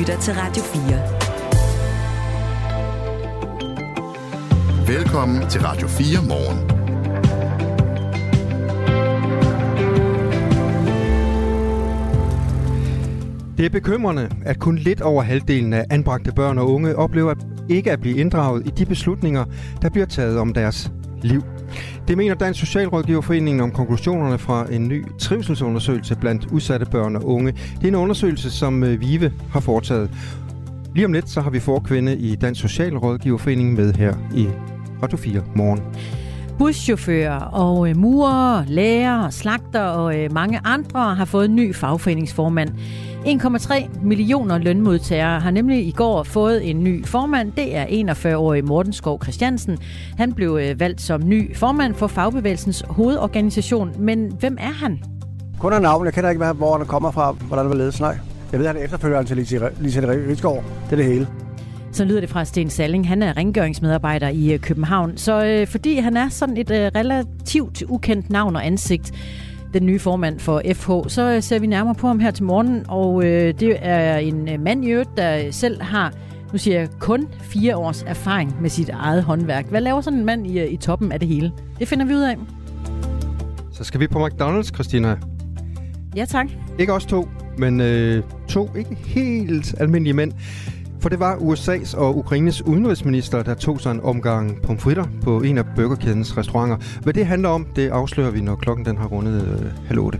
lytter til Radio 4. Velkommen til Radio 4 morgen. Det er bekymrende, at kun lidt over halvdelen af anbragte børn og unge oplever ikke at blive inddraget i de beslutninger, der bliver taget om deres liv. Det mener Dansk Socialrådgiverforening om konklusionerne fra en ny trivselsundersøgelse blandt udsatte børn og unge. Det er en undersøgelse, som øh, VIVE har foretaget. Lige om lidt, så har vi forkvinde i Dansk Socialrådgiverforening med her i Radio 4 morgen. Buschauffører og øh, murer, læger, slagter og øh, mange andre har fået en ny fagforeningsformand. 1,3 millioner lønmodtagere har nemlig i går fået en ny formand. Det er 41-årig Morten Skov Christiansen. Han blev øh, valgt som ny formand for fagbevægelsens hovedorganisation. Men hvem er han? Kun af navn. Jeg kender ikke, hvor han kommer fra, hvordan det var ledet. Nej. Jeg ved, at han er efterfølgeren til Lise Rigsgaard. Det er det hele. Så lyder det fra Sten Salling. Han er rengøringsmedarbejder i øh, København. Så øh, fordi han er sådan et øh, relativt ukendt navn og ansigt, den nye formand for FH, så øh, ser vi nærmere på ham her til morgen. Og øh, det er en øh, mand i øvrigt, der selv har nu siger jeg kun fire års erfaring med sit eget håndværk. Hvad laver sådan en mand i, i toppen af det hele? Det finder vi ud af. Så skal vi på McDonald's, Christina. Ja, tak. Ikke os to, men øh, to ikke helt almindelige mænd. For det var USA's og Ukraines udenrigsminister, der tog sig en omgang pomfritter på en af burgerkædens restauranter. Hvad det handler om, det afslører vi, når klokken den har rundet øh, halv otte.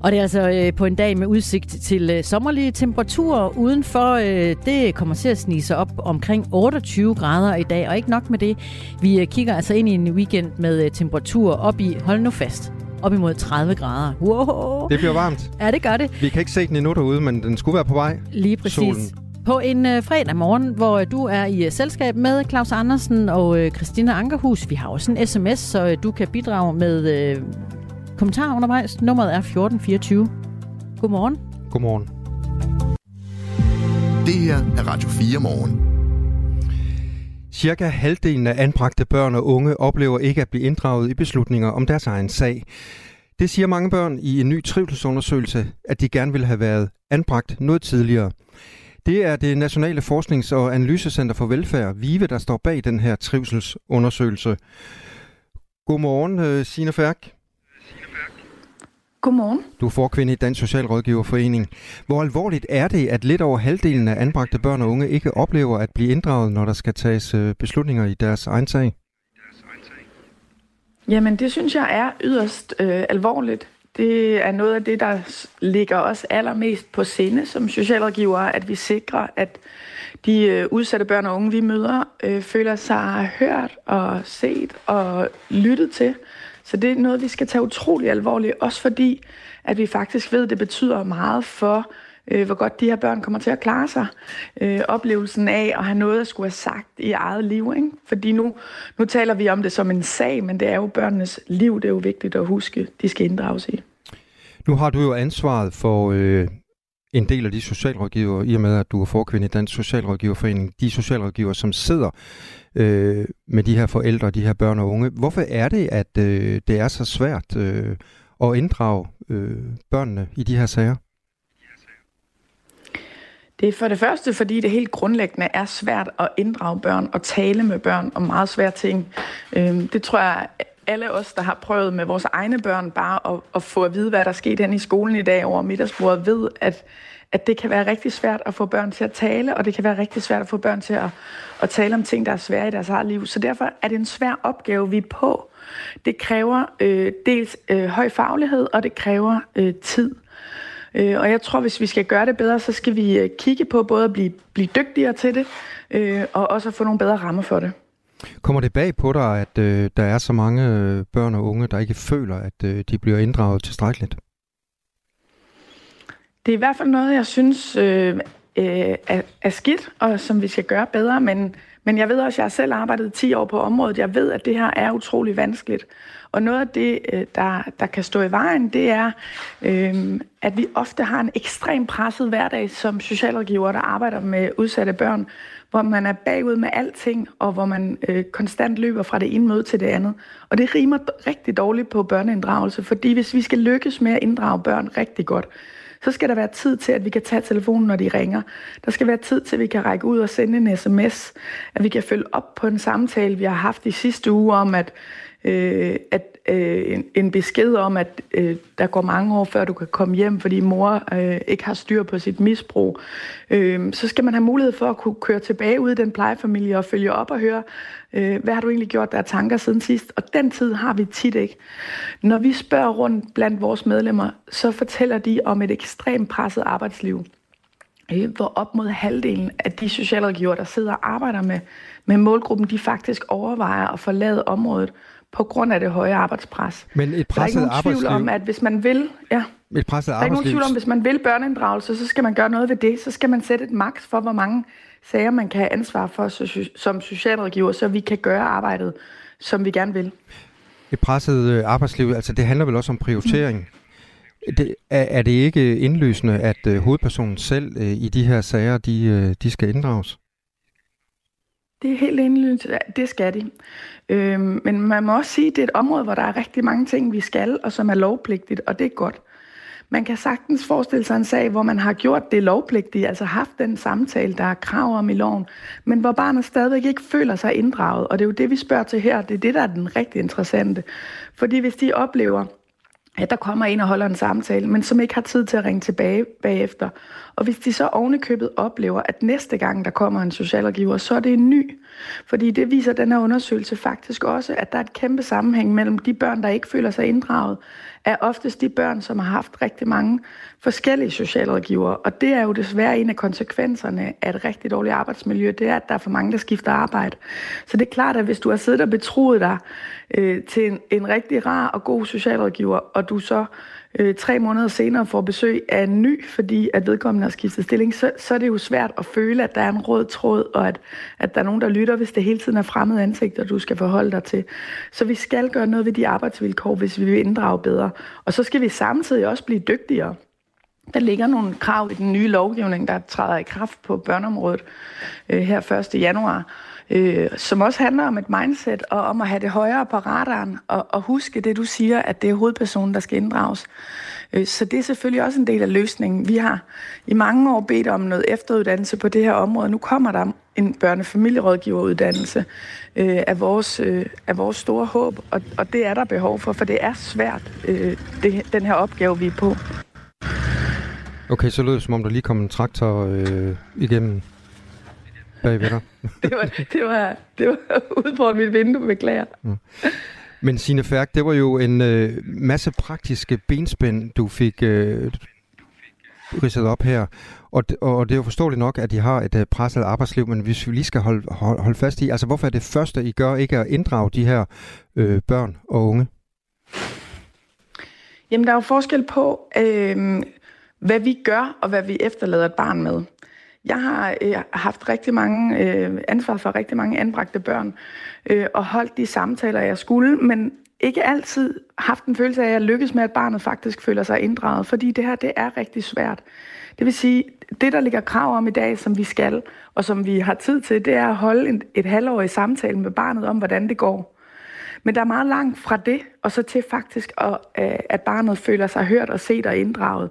Og det er altså øh, på en dag med udsigt til øh, sommerlige temperaturer udenfor. Øh, det kommer til at snige sig op omkring 28 grader i dag, og ikke nok med det. Vi øh, kigger altså ind i en weekend med øh, temperaturer op i, hold nu fast, op imod 30 grader. Wow. Det bliver varmt. Ja, det gør det. Vi kan ikke se den endnu derude, men den skulle være på vej. Lige præcis. Solen. På en øh, fredag morgen, hvor du er i øh, selskab med Claus Andersen og øh, Christina Ankerhus. Vi har også en sms, så øh, du kan bidrage med øh, kommentarer undervejs. Nummeret er 1424. Godmorgen. Godmorgen. Det her er Radio 4 morgen. Cirka halvdelen af anbragte børn og unge oplever ikke at blive inddraget i beslutninger om deres egen sag. Det siger mange børn i en ny trivselsundersøgelse, at de gerne ville have været anbragt noget tidligere. Det er det Nationale Forsknings- og Analysecenter for Velfærd, VIVE, der står bag den her trivselsundersøgelse. Godmorgen, øh, Signe Færk. Godmorgen. Du er forkvinde i Dansk Socialrådgiverforening. Hvor alvorligt er det, at lidt over halvdelen af anbragte børn og unge ikke oplever at blive inddraget, når der skal tages øh, beslutninger i deres egen sag? Jamen, det synes jeg er yderst øh, alvorligt. Det er noget af det, der ligger os allermest på sinde som socialrådgivere, at vi sikrer, at de øh, udsatte børn og unge, vi møder, øh, føler sig hørt og set og lyttet til. Så det er noget, vi skal tage utrolig alvorligt, også fordi, at vi faktisk ved, at det betyder meget for, øh, hvor godt de her børn kommer til at klare sig. Øh, oplevelsen af at have noget at skulle have sagt i eget liv. Ikke? Fordi nu, nu taler vi om det som en sag, men det er jo børnenes liv, det er jo vigtigt at huske, de skal inddrages i. Nu har du jo ansvaret for øh, en del af de socialrådgivere, i og med at du er forkvinde i Dansk Socialrådgiverforening, de socialrådgivere, som sidder øh, med de her forældre, de her børn og unge. Hvorfor er det, at øh, det er så svært øh, at inddrage øh, børnene i de her sager? Det er for det første, fordi det helt grundlæggende er svært at inddrage børn og tale med børn om meget svære ting. Øhm, det tror jeg, alle os, der har prøvet med vores egne børn bare at, at få at vide, hvad der skete hen i skolen i dag over middagsbordet, ved, at, at det kan være rigtig svært at få børn til at tale, og det kan være rigtig svært at få børn til at, at tale om ting, der er svære i deres eget liv. Så derfor er det en svær opgave, vi er på. Det kræver øh, dels øh, høj faglighed, og det kræver øh, tid. Øh, og jeg tror, hvis vi skal gøre det bedre, så skal vi øh, kigge på både at blive, blive dygtigere til det, øh, og også at få nogle bedre rammer for det. Kommer det bag på dig, at øh, der er så mange øh, børn og unge, der ikke føler, at øh, de bliver inddraget tilstrækkeligt? Det er i hvert fald noget, jeg synes øh, øh, er, er skidt, og som vi skal gøre bedre, men, men jeg ved også, at jeg har selv arbejdet 10 år på området. Jeg ved, at det her er utrolig vanskeligt. Og noget af det, øh, der, der kan stå i vejen, det er, øhm, at vi ofte har en ekstrem presset hverdag som socialrådgiver, der arbejder med udsatte børn, hvor man er bagud med alting, og hvor man øh, konstant løber fra det ene møde til det andet. Og det rimer rigtig dårligt på børneinddragelse, fordi hvis vi skal lykkes med at inddrage børn rigtig godt, så skal der være tid til, at vi kan tage telefonen, når de ringer. Der skal være tid til, at vi kan række ud og sende en sms. At vi kan følge op på en samtale, vi har haft i sidste uge om, at øh, at øh, en, en besked om, at øh, der går mange år, før du kan komme hjem, fordi mor øh, ikke har styr på sit misbrug, øh, så skal man have mulighed for at kunne køre tilbage ud i den plejefamilie og følge op og høre, øh, hvad har du egentlig gjort der er tanker siden sidst? Og den tid har vi tit ikke. Når vi spørger rundt blandt vores medlemmer, så fortæller de om et ekstremt presset arbejdsliv øh, hvor op mod halvdelen af de socialrådgiver, der sidder og arbejder med, med målgruppen, de faktisk overvejer at forlade området på grund af det høje arbejdspres. Men et presset der er ikke nogen tvivl om, at hvis man vil... Ja, et presset der er ikke nogen tvivl om, hvis man vil børneinddragelse, så skal man gøre noget ved det. Så skal man sætte et maks for, hvor mange sager man kan have ansvar for som socialrådgiver, så vi kan gøre arbejdet, som vi gerne vil. Et presset øh, arbejdsliv, altså det handler vel også om prioritering. Mm. Det, er, er det ikke indlysende, at uh, hovedpersonen selv uh, i de her sager, de, uh, de skal inddrages? Det er helt indlysende, det skal de. Øhm, men man må også sige, at det er et område, hvor der er rigtig mange ting, vi skal, og som er lovpligtigt, og det er godt. Man kan sagtens forestille sig en sag, hvor man har gjort det lovpligtige, altså haft den samtale, der er krav om i loven, men hvor barnet stadigvæk ikke føler sig inddraget. Og det er jo det, vi spørger til her. Det er det, der er den rigtig interessante. Fordi hvis de oplever, at der kommer en og holder en samtale, men som ikke har tid til at ringe tilbage bagefter. Og hvis de så ovenikøbet oplever, at næste gang der kommer en socialrådgiver, så er det en ny. Fordi det viser den her undersøgelse faktisk også, at der er et kæmpe sammenhæng mellem de børn, der ikke føler sig inddraget, er oftest de børn, som har haft rigtig mange forskellige socialrådgivere. Og det er jo desværre en af konsekvenserne af et rigtig dårligt arbejdsmiljø, det er, at der er for mange, der skifter arbejde. Så det er klart, at hvis du har siddet og betroet dig øh, til en, en rigtig rar og god socialrådgiver, og du så øh, tre måneder senere får besøg af en ny, fordi at vedkommende har skiftet stilling, så, så er det jo svært at føle, at der er en rød tråd, og at, at der er nogen, der lytter, hvis det hele tiden er fremmede ansigter, du skal forholde dig til. Så vi skal gøre noget ved de arbejdsvilkår, hvis vi vil inddrage bedre. Og så skal vi samtidig også blive dygtigere. Der ligger nogle krav i den nye lovgivning, der træder i kraft på børneområdet øh, her 1. januar, øh, som også handler om et mindset og om at have det højere på radaren og, og huske det, du siger, at det er hovedpersonen, der skal inddrages. Øh, så det er selvfølgelig også en del af løsningen. Vi har i mange år bedt om noget efteruddannelse på det her område. Nu kommer der en børnefamilierådgiveruddannelse øh, af, vores, øh, af vores store håb, og, og det er der behov for, for det er svært, øh, det, den her opgave, vi er på. Okay, så lød det som om, der lige kom en traktor øh, igennem bagved dig. det, var, det, var, det var ude på mit vindue, beklager. Ja. Men Signe Færk, det var jo en øh, masse praktiske benspænd, du fik øh, ridset op her. Og, og det er jo forståeligt nok, at I har et uh, presset arbejdsliv, men hvis vi lige skal holde, hold, holde fast i, altså hvorfor er det første, I gør, ikke at inddrage de her øh, børn og unge? Jamen, der er jo forskel på, øh, hvad vi gør, og hvad vi efterlader et barn med. Jeg har øh, haft rigtig mange øh, ansvar for rigtig mange anbragte børn øh, og holdt de samtaler, jeg skulle, men ikke altid haft en følelse af, at jeg lykkes med, at barnet faktisk føler sig inddraget, fordi det her, det er rigtig svært. Det vil sige, det der ligger krav om i dag, som vi skal, og som vi har tid til, det er at holde en, et halvår i samtale med barnet om, hvordan det går. Men der er meget langt fra det, og så til faktisk, at, øh, at barnet føler sig hørt og set og inddraget.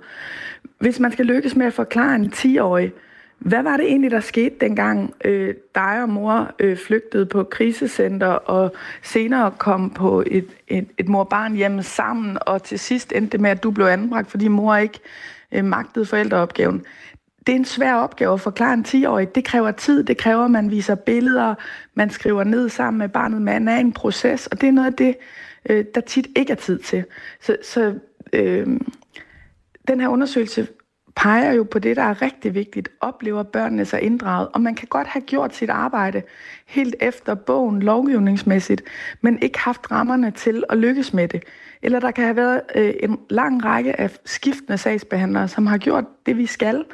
Hvis man skal lykkes med at forklare en 10-årig, hvad var det egentlig, der skete dengang øh, dig og mor øh, flygtede på krisecenter og senere kom på et, et, et mor-barn hjemme sammen, og til sidst endte det med, at du blev anbragt, fordi mor ikke øh, magtede forældreopgaven. Det er en svær opgave at forklare en 10-årig. Det kræver tid, det kræver, at man viser billeder, man skriver ned sammen med barnet, man er i en proces, og det er noget af det, øh, der tit ikke er tid til. Så, så øh, den her undersøgelse peger jo på det, der er rigtig vigtigt. Oplever børnene sig inddraget? Og man kan godt have gjort sit arbejde helt efter bogen lovgivningsmæssigt, men ikke haft rammerne til at lykkes med det. Eller der kan have været øh, en lang række af skiftende sagsbehandlere, som har gjort det, vi skal,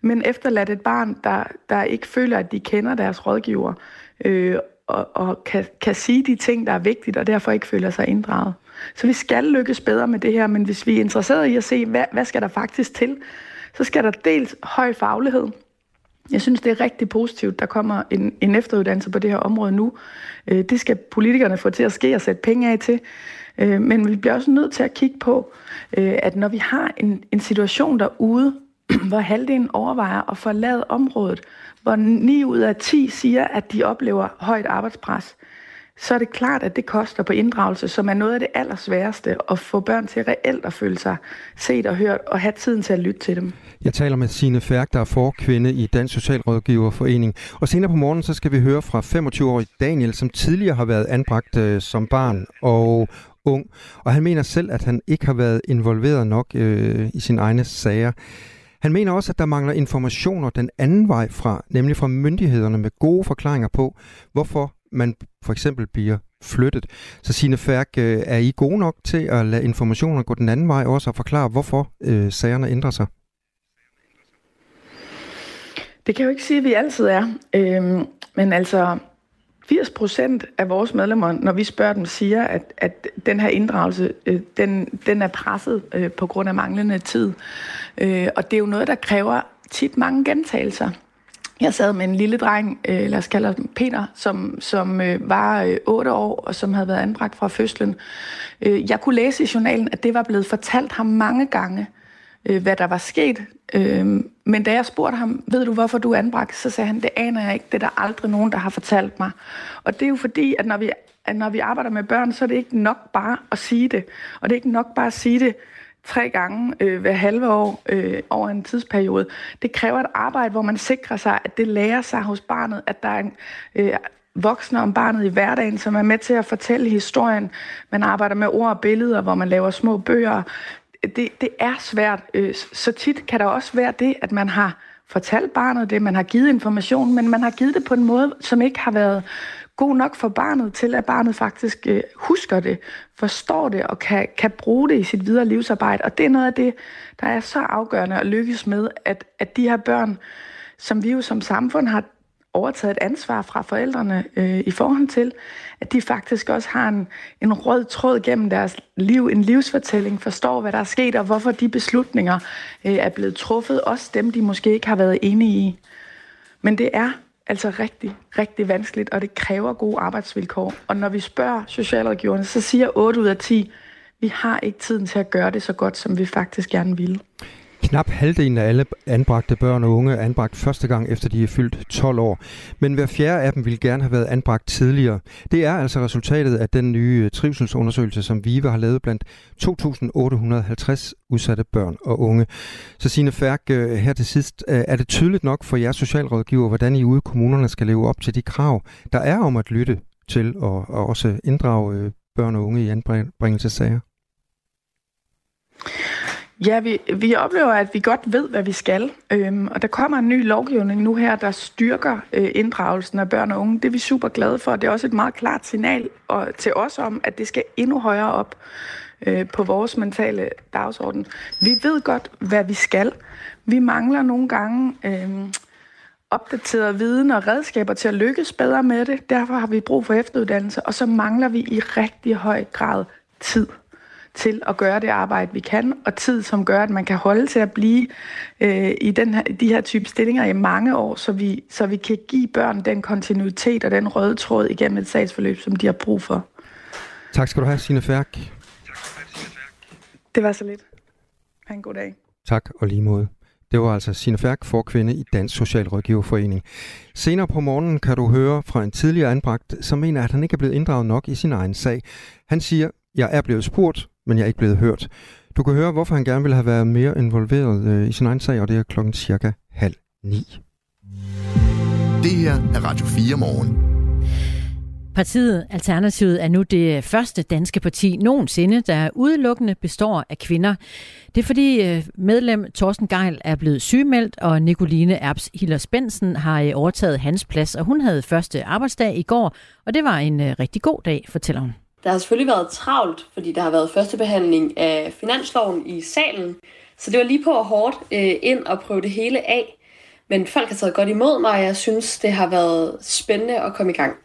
men efterladt et barn, der, der ikke føler, at de kender deres rådgiver, øh, og, og kan, kan sige de ting, der er vigtigt, og derfor ikke føler sig inddraget. Så vi skal lykkes bedre med det her, men hvis vi er interesserede i at se, hvad, hvad skal der faktisk til, så skal der dels høj faglighed. Jeg synes, det er rigtig positivt, der kommer en, en efteruddannelse på det her område nu. Øh, det skal politikerne få til at ske og sætte penge af til. Øh, men vi bliver også nødt til at kigge på, øh, at når vi har en, en situation derude, hvor halvdelen overvejer at forlade området, hvor 9 ud af 10 siger, at de oplever højt arbejdspres, så er det klart, at det koster på inddragelse, som er noget af det allersværeste, at få børn til reelt at føle sig set og hørt, og have tiden til at lytte til dem. Jeg taler med Signe Færk, der er forkvinde i Dansk Socialrådgiverforening. Og senere på morgenen, så skal vi høre fra 25-årig Daniel, som tidligere har været anbragt øh, som barn og ung. Og han mener selv, at han ikke har været involveret nok øh, i sine egne sager. Han mener også, at der mangler informationer den anden vej fra, nemlig fra myndighederne med gode forklaringer på, hvorfor man for eksempel bliver flyttet. Så sine Færk, øh, er I gode nok til at lade informationer gå den anden vej også og forklare, hvorfor øh, sagerne ændrer sig? Det kan jeg jo ikke sige, at vi altid er. Øhm, men altså, 80 procent af vores medlemmer, når vi spørger dem, siger, at, at den her inddragelse, øh, den, den er presset øh, på grund af manglende tid. Øh, og det er jo noget, der kræver tit mange gentagelser. Jeg sad med en lille dreng, øh, lad os kalde ham Peter, som, som øh, var øh, 8 år, og som havde været anbragt fra fødslen. Øh, jeg kunne læse i journalen, at det var blevet fortalt ham mange gange, øh, hvad der var sket. Øh, men da jeg spurgte ham, ved du hvorfor du er anbragt, så sagde han, det aner jeg ikke, det er der aldrig nogen, der har fortalt mig. Og det er jo fordi, at når vi, at når vi arbejder med børn, så er det ikke nok bare at sige det. Og det er ikke nok bare at sige det tre gange øh, hver halve år øh, over en tidsperiode. Det kræver et arbejde, hvor man sikrer sig, at det lærer sig hos barnet, at der er en øh, voksne om barnet i hverdagen, som er med til at fortælle historien. Man arbejder med ord og billeder, hvor man laver små bøger. Det, det er svært. Øh, så tit kan der også være det, at man har fortalt barnet det, man har givet information, men man har givet det på en måde, som ikke har været god nok for barnet til, at barnet faktisk øh, husker det, forstår det og kan, kan bruge det i sit videre livsarbejde. Og det er noget af det, der er så afgørende at lykkes med, at, at de her børn, som vi jo som samfund har overtaget et ansvar fra forældrene øh, i forhold til, at de faktisk også har en, en rød tråd gennem deres liv, en livsfortælling, forstår, hvad der er sket, og hvorfor de beslutninger øh, er blevet truffet, også dem, de måske ikke har været enige i. Men det er altså rigtig, rigtig vanskeligt, og det kræver gode arbejdsvilkår. Og når vi spørger socialrådgiverne, så siger 8 ud af 10, vi har ikke tiden til at gøre det så godt, som vi faktisk gerne ville. Knap halvdelen af alle anbragte børn og unge er anbragt første gang efter de er fyldt 12 år. Men hver fjerde af dem vil gerne have været anbragt tidligere. Det er altså resultatet af den nye øh, trivselsundersøgelse, som VIVE har lavet blandt 2.850 udsatte børn og unge. Så Signe Færk, øh, her til sidst, øh, er det tydeligt nok for jer socialrådgiver, hvordan I ude i kommunerne skal leve op til de krav, der er om at lytte til og, og også inddrage børn og unge i anbringelsessager? Ja, vi, vi oplever, at vi godt ved, hvad vi skal. Øhm, og der kommer en ny lovgivning nu her, der styrker øh, inddragelsen af børn og unge. Det er vi super glade for. Det er også et meget klart signal og, til os om, at det skal endnu højere op øh, på vores mentale dagsorden. Vi ved godt, hvad vi skal. Vi mangler nogle gange øh, opdateret viden og redskaber til at lykkes bedre med det. Derfor har vi brug for efteruddannelse, og så mangler vi i rigtig høj grad tid til at gøre det arbejde, vi kan, og tid, som gør, at man kan holde til at blive øh, i den her, de her type stillinger i mange år, så vi, så vi kan give børn den kontinuitet og den røde tråd igennem et sagsforløb, som de har brug for. Tak skal du have, Signe Færk. Det var så lidt. Ha' en god dag. Tak og lige måde. Det var altså Signe Færk, kvinde i Dansk Socialrådgiverforening. Senere på morgenen kan du høre fra en tidligere anbragt, som mener, at han ikke er blevet inddraget nok i sin egen sag. Han siger, jeg er blevet spurgt, men jeg er ikke blevet hørt. Du kan høre, hvorfor han gerne vil have været mere involveret øh, i sin egen sag, og det er klokken cirka halv ni. Det her er Radio 4 morgen. Partiet Alternativet er nu det første danske parti nogensinde, der udelukkende består af kvinder. Det er fordi øh, medlem Thorsten Geil er blevet sygemeldt, og Nicoline Erbs Hillers Bensen har øh, overtaget hans plads, og hun havde første arbejdsdag i går, og det var en øh, rigtig god dag, fortæller hun. Der har selvfølgelig været travlt, fordi der har været første behandling af finansloven i salen. Så det var lige på at hårdt øh, ind og prøve det hele af. Men folk har taget godt imod mig, og jeg synes, det har været spændende at komme i gang.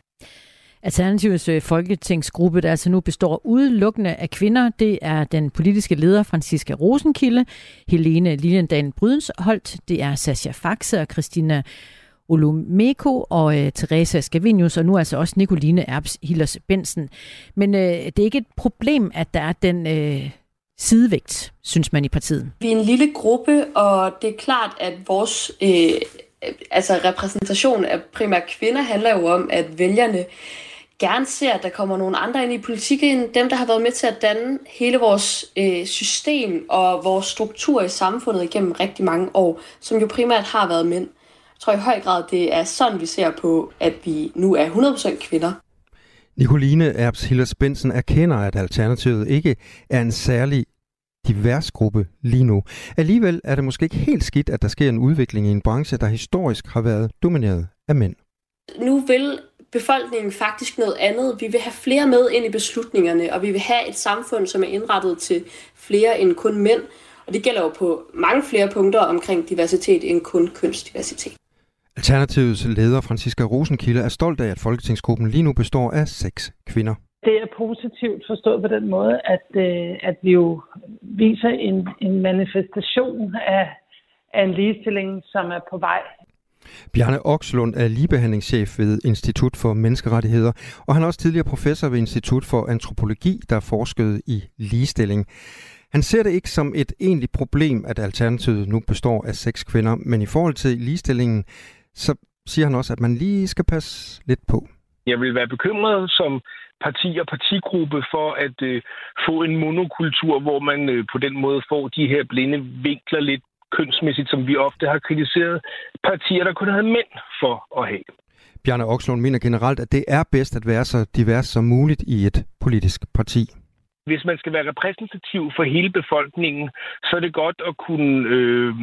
Alternativets øh, folketingsgruppe, der altså nu består udelukkende af kvinder, det er den politiske leder Franziska Rosenkilde, Helene Liljendal Brydensholt, det er Sascha Faxe og Christina Olomeko og øh, Teresa Scavenius, og nu altså også Nicoline Erbs Hillers Bensen. Men øh, det er ikke et problem, at der er den øh, sidevægt, synes man i partiet. Vi er en lille gruppe, og det er klart, at vores øh, altså repræsentation af primært kvinder handler jo om, at vælgerne gerne ser, at der kommer nogle andre ind i politik, end dem, der har været med til at danne hele vores øh, system og vores struktur i samfundet igennem rigtig mange år, som jo primært har været mænd. Jeg tror i høj grad, det er sådan, vi ser på, at vi nu er 100% kvinder. Nicoline Erbs Hillers Bensen erkender, at Alternativet ikke er en særlig divers gruppe lige nu. Alligevel er det måske ikke helt skidt, at der sker en udvikling i en branche, der historisk har været domineret af mænd. Nu vil befolkningen faktisk noget andet. Vi vil have flere med ind i beslutningerne, og vi vil have et samfund, som er indrettet til flere end kun mænd. Og det gælder jo på mange flere punkter omkring diversitet end kun kønsdiversitet. Alternativets leder, Franziska Rosenkilde, er stolt af, at Folketingsgruppen lige nu består af seks kvinder. Det er positivt forstået på den måde, at, øh, at vi jo viser en, en manifestation af, af en ligestilling, som er på vej Bjarne Okslund er ligebehandlingschef ved Institut for Menneskerettigheder, og han er også tidligere professor ved Institut for Antropologi, der forskede i ligestilling. Han ser det ikke som et egentligt problem, at Alternativet nu består af seks kvinder, men i forhold til ligestillingen, så siger han også, at man lige skal passe lidt på. Jeg vil være bekymret som parti og partigruppe for at øh, få en monokultur, hvor man øh, på den måde får de her blinde vinkler lidt kønsmæssigt, som vi ofte har kritiseret partier, der kun havde mænd for at have. Bjarne Okslund mener generelt, at det er bedst at være så divers som muligt i et politisk parti hvis man skal være repræsentativ for hele befolkningen, så er det godt at kunne øh,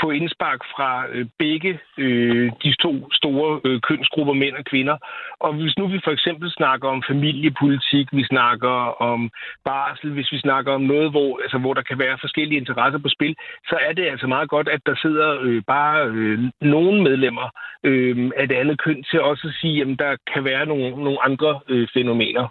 få indspark fra øh, begge øh, de to store øh, kønsgrupper, mænd og kvinder. Og hvis nu vi for eksempel snakker om familiepolitik, vi snakker om barsel, hvis vi snakker om noget, hvor, altså, hvor der kan være forskellige interesser på spil, så er det altså meget godt, at der sidder øh, bare øh, nogle medlemmer øh, af det andet køn til også at sige, at der kan være nogle, nogle andre øh, fænomener.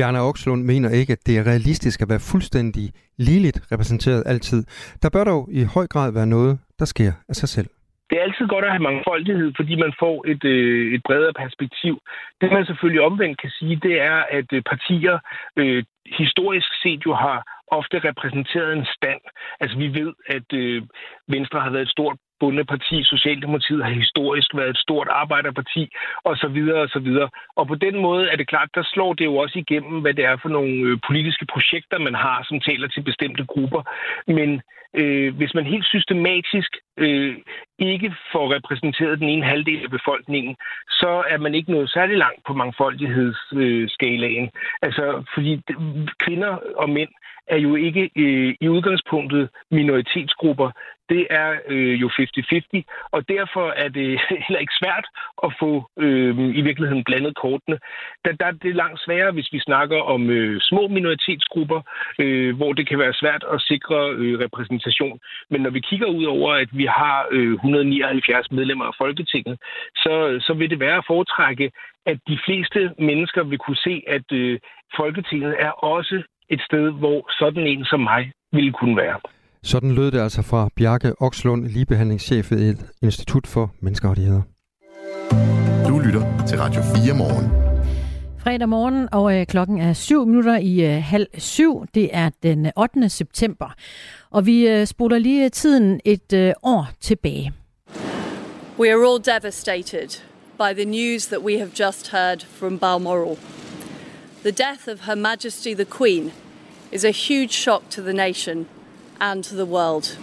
Bjarne Okslund mener ikke, at det er realistisk at være fuldstændig ligeligt repræsenteret altid. Der bør dog i høj grad være noget, der sker af sig selv. Det er altid godt at have mangfoldighed, fordi man får et, øh, et bredere perspektiv. Det man selvfølgelig omvendt kan sige, det er, at øh, partier øh, historisk set jo har ofte repræsenteret en stand. Altså vi ved, at øh, Venstre har været et stort bundeparti. Socialdemokratiet har historisk været et stort arbejderparti, og så videre og så videre. Og på den måde er det klart, der slår det jo også igennem, hvad det er for nogle øh, politiske projekter, man har, som taler til bestemte grupper. Men øh, hvis man helt systematisk øh, ikke får repræsenteret den ene halvdel af befolkningen, så er man ikke nået særlig langt på mangfoldighedsskalaen. Øh, altså, fordi kvinder og mænd er jo ikke øh, i udgangspunktet minoritetsgrupper. Det er øh, jo 50-50, og derfor er det heller ikke svært at få øh, i virkeligheden blandet kortene. Der, der er det langt sværere, hvis vi snakker om øh, små minoritetsgrupper, øh, hvor det kan være svært at sikre øh, repræsentation. Men når vi kigger ud over, at vi har øh, 179 medlemmer af Folketinget, så, så vil det være at foretrække, at de fleste mennesker vil kunne se, at øh, Folketinget er også et sted, hvor sådan en som mig ville kunne være. Sådan lød det altså fra Bjarke Okslund, ligebehandlingschef ved et Institut for Menneskerettigheder. Du lytter til Radio 4 morgen. Fredag morgen, og øh, klokken er syv minutter i øh, halv syv. Det er den 8. september. Og vi øh, spoler lige tiden et øh, år tilbage. We are all devastated by the news that we have just heard from Balmoral. The death of Her Majesty the Queen is a huge shock to the nation and to the world.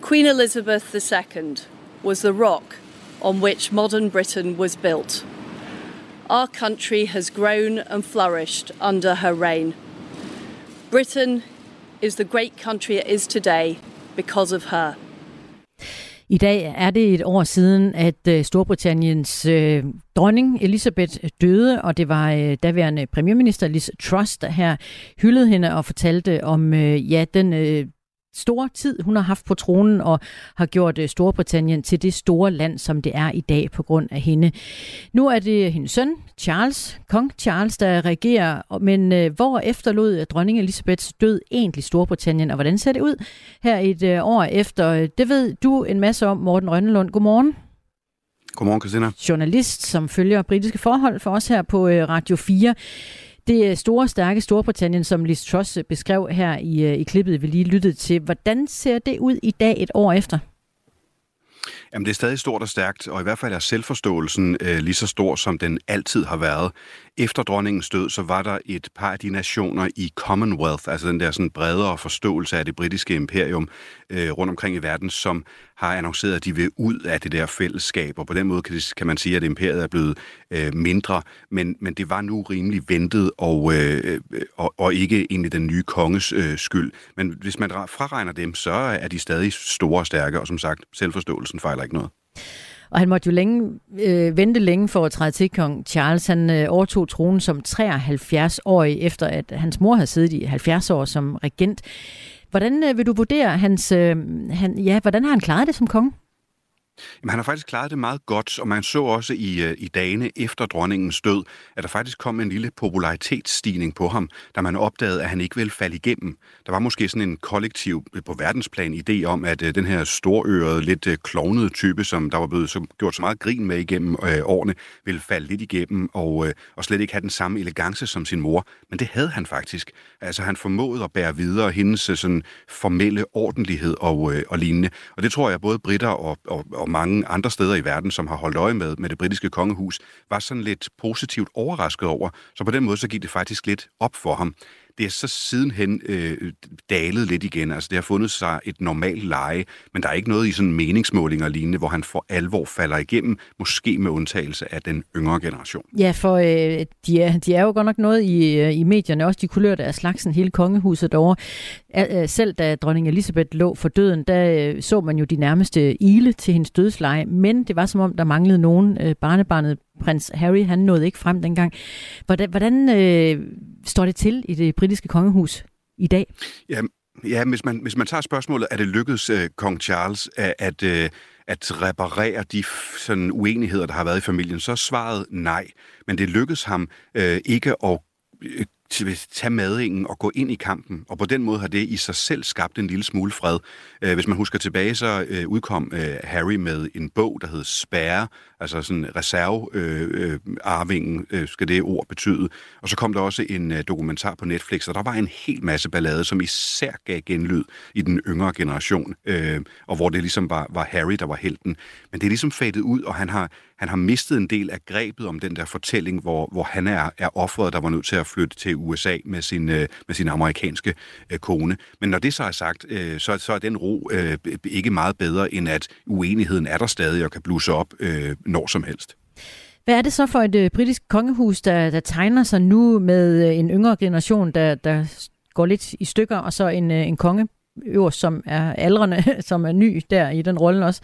Queen Elizabeth II was the rock on which modern Britain was built. Our country has grown and flourished under her reign. Britain is the great country it is today because of her. I dag er det et år siden, at øh, Storbritanniens øh, dronning Elisabeth døde, og det var øh, daværende premierminister Liz Truss, der her hyldede hende og fortalte om øh, ja, den øh, store tid, hun har haft på tronen og har gjort øh, Storbritannien til det store land, som det er i dag på grund af hende. Nu er det hendes søn, Charles, kong Charles, der regerer, men øh, hvor efterlod dronning Elisabeths død egentlig Storbritannien, og hvordan ser det ud her et øh, år efter? Det ved du en masse om, Morten Rønnelund. Godmorgen. Godmorgen, Christina. Journalist, som følger britiske forhold for os her på øh, Radio 4. Det store, stærke Storbritannien, som Liz Truss beskrev her i, øh, i klippet, vi lige lyttede til. Hvordan ser det ud i dag et år efter? Jamen, det er stadig stort og stærkt, og i hvert fald er selvforståelsen øh, lige så stor, som den altid har været. Efter dronningens død, så var der et par af de nationer i Commonwealth, altså den der sådan bredere forståelse af det britiske imperium øh, rundt omkring i verden, som har annonceret, at de vil ud af det der fællesskab, og på den måde kan, det, kan man sige, at imperiet er blevet øh, mindre, men, men det var nu rimelig ventet, og, øh, og, og ikke egentlig den nye konges øh, skyld. Men hvis man fraregner dem, så er de stadig store og stærke, og som sagt, selvforståelsen fejler ikke noget. Og han måtte jo længe, øh, vente længe for at træde til kong Charles. Han øh, overtog tronen som 73-årig, efter at hans mor havde siddet i 70 år som regent. Hvordan øh, vil du vurdere hans... Øh, han, ja, hvordan har han klaret det som konge? Jamen, han har faktisk klaret det meget godt, og man så også i, øh, i dagene efter dronningens død, at der faktisk kom en lille popularitetsstigning på ham, da man opdagede, at han ikke ville falde igennem. Der var måske sådan en kollektiv øh, på verdensplan idé om, at øh, den her storørede, lidt klovnede type, som der var blevet så, gjort så meget grin med igennem øh, årene, ville falde lidt igennem og, øh, og slet ikke have den samme elegance som sin mor. Men det havde han faktisk. Altså han formåede at bære videre hendes sådan formelle ordentlighed og, øh, og lignende. Og det tror jeg både britter og, og, og mange andre steder i verden, som har holdt øje med, med det britiske kongehus, var sådan lidt positivt overrasket over. Så på den måde så gik det faktisk lidt op for ham det er så sidenhen øh, dalet lidt igen. Altså det har fundet sig et normalt leje, men der er ikke noget i sådan meningsmålinger lignende, hvor han for alvor falder igennem, måske med undtagelse af den yngre generation. Ja, for øh, de, er, de er jo godt nok noget i, øh, i medierne, også de kulørte af slagsen, hele kongehuset over. Øh, selv da dronning Elisabeth lå for døden, der øh, så man jo de nærmeste ile til hendes dødsleje, men det var som om, der manglede nogen. Øh, barnebarnet prins Harry, han nåede ikke frem dengang. Hvordan, hvordan øh, står det til i det britiske kongehus i dag? Ja, ja hvis, man, hvis man tager spørgsmålet, er det lykkedes øh, kong Charles at, at, øh, at reparere de sådan, uenigheder, der har været i familien, så er svaret nej. Men det lykkedes ham øh, ikke at øh, øh, tage madingen og gå ind i kampen. Og på den måde har det i sig selv skabt en lille smule fred. Øh, hvis man husker tilbage, så øh, udkom øh, Harry med en bog, der hed Spærre, altså sådan reservearvingen, skal det ord betyde. Og så kom der også en dokumentar på Netflix, og der var en hel masse ballade, som især gav genlyd i den yngre generation, og hvor det ligesom var, var Harry, der var helten. Men det er ligesom fadet ud, og han har, han har mistet en del af grebet om den der fortælling, hvor, hvor han er, er offeret, der var nødt til at flytte til USA med sin, øh, med sin amerikanske øh, kone. Men når det så er sagt, øh, så, så er den ro øh, ikke meget bedre, end at uenigheden er der stadig og kan blusse op øh, når som helst. Hvad er det så for et øh, britisk kongehus, der, der tegner sig nu med øh, en yngre generation, der, der går lidt i stykker, og så en, øh, en konge øverst, som er aldrende, som er ny der i den rolle også?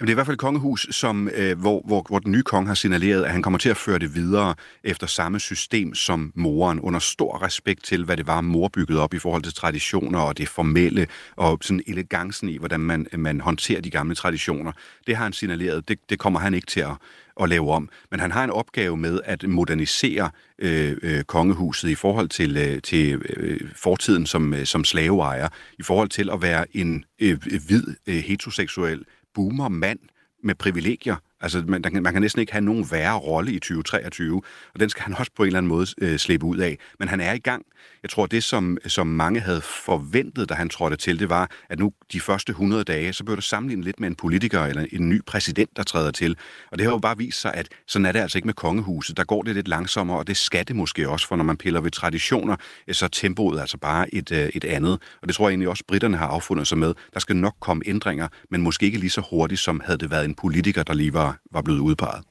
Jamen, det er i hvert fald et kongehus, som, øh, hvor, hvor, hvor den nye konge har signaleret, at han kommer til at føre det videre efter samme system som moren, under stor respekt til, hvad det var, mor byggede op i forhold til traditioner og det formelle, og sådan elegancen i, hvordan man, man håndterer de gamle traditioner. Det har han signaleret, det, det kommer han ikke til at, at lave om. Men han har en opgave med at modernisere øh, øh, kongehuset i forhold til, øh, til øh, fortiden som, øh, som slaveejer, i forhold til at være en øh, hvid øh, heteroseksuel boomer mand med privilegier. Altså, man, man kan næsten ikke have nogen værre rolle i 2023, og den skal han også på en eller anden måde øh, slippe ud af. Men han er i gang. Jeg tror, det som, som mange havde forventet, da han trådte til, det var, at nu de første 100 dage, så blev det sammenlignet lidt med en politiker eller en ny præsident, der træder til. Og det har jo bare vist sig, at sådan er det altså ikke med kongehuset. Der går det lidt langsommere, og det skal det måske også, for når man piller ved traditioner, så er tempoet altså bare et, øh, et andet. Og det tror jeg egentlig også, britterne har affundet sig med. Der skal nok komme ændringer, men måske ikke lige så hurtigt, som havde det været en politiker, der lige var, var blevet udpeget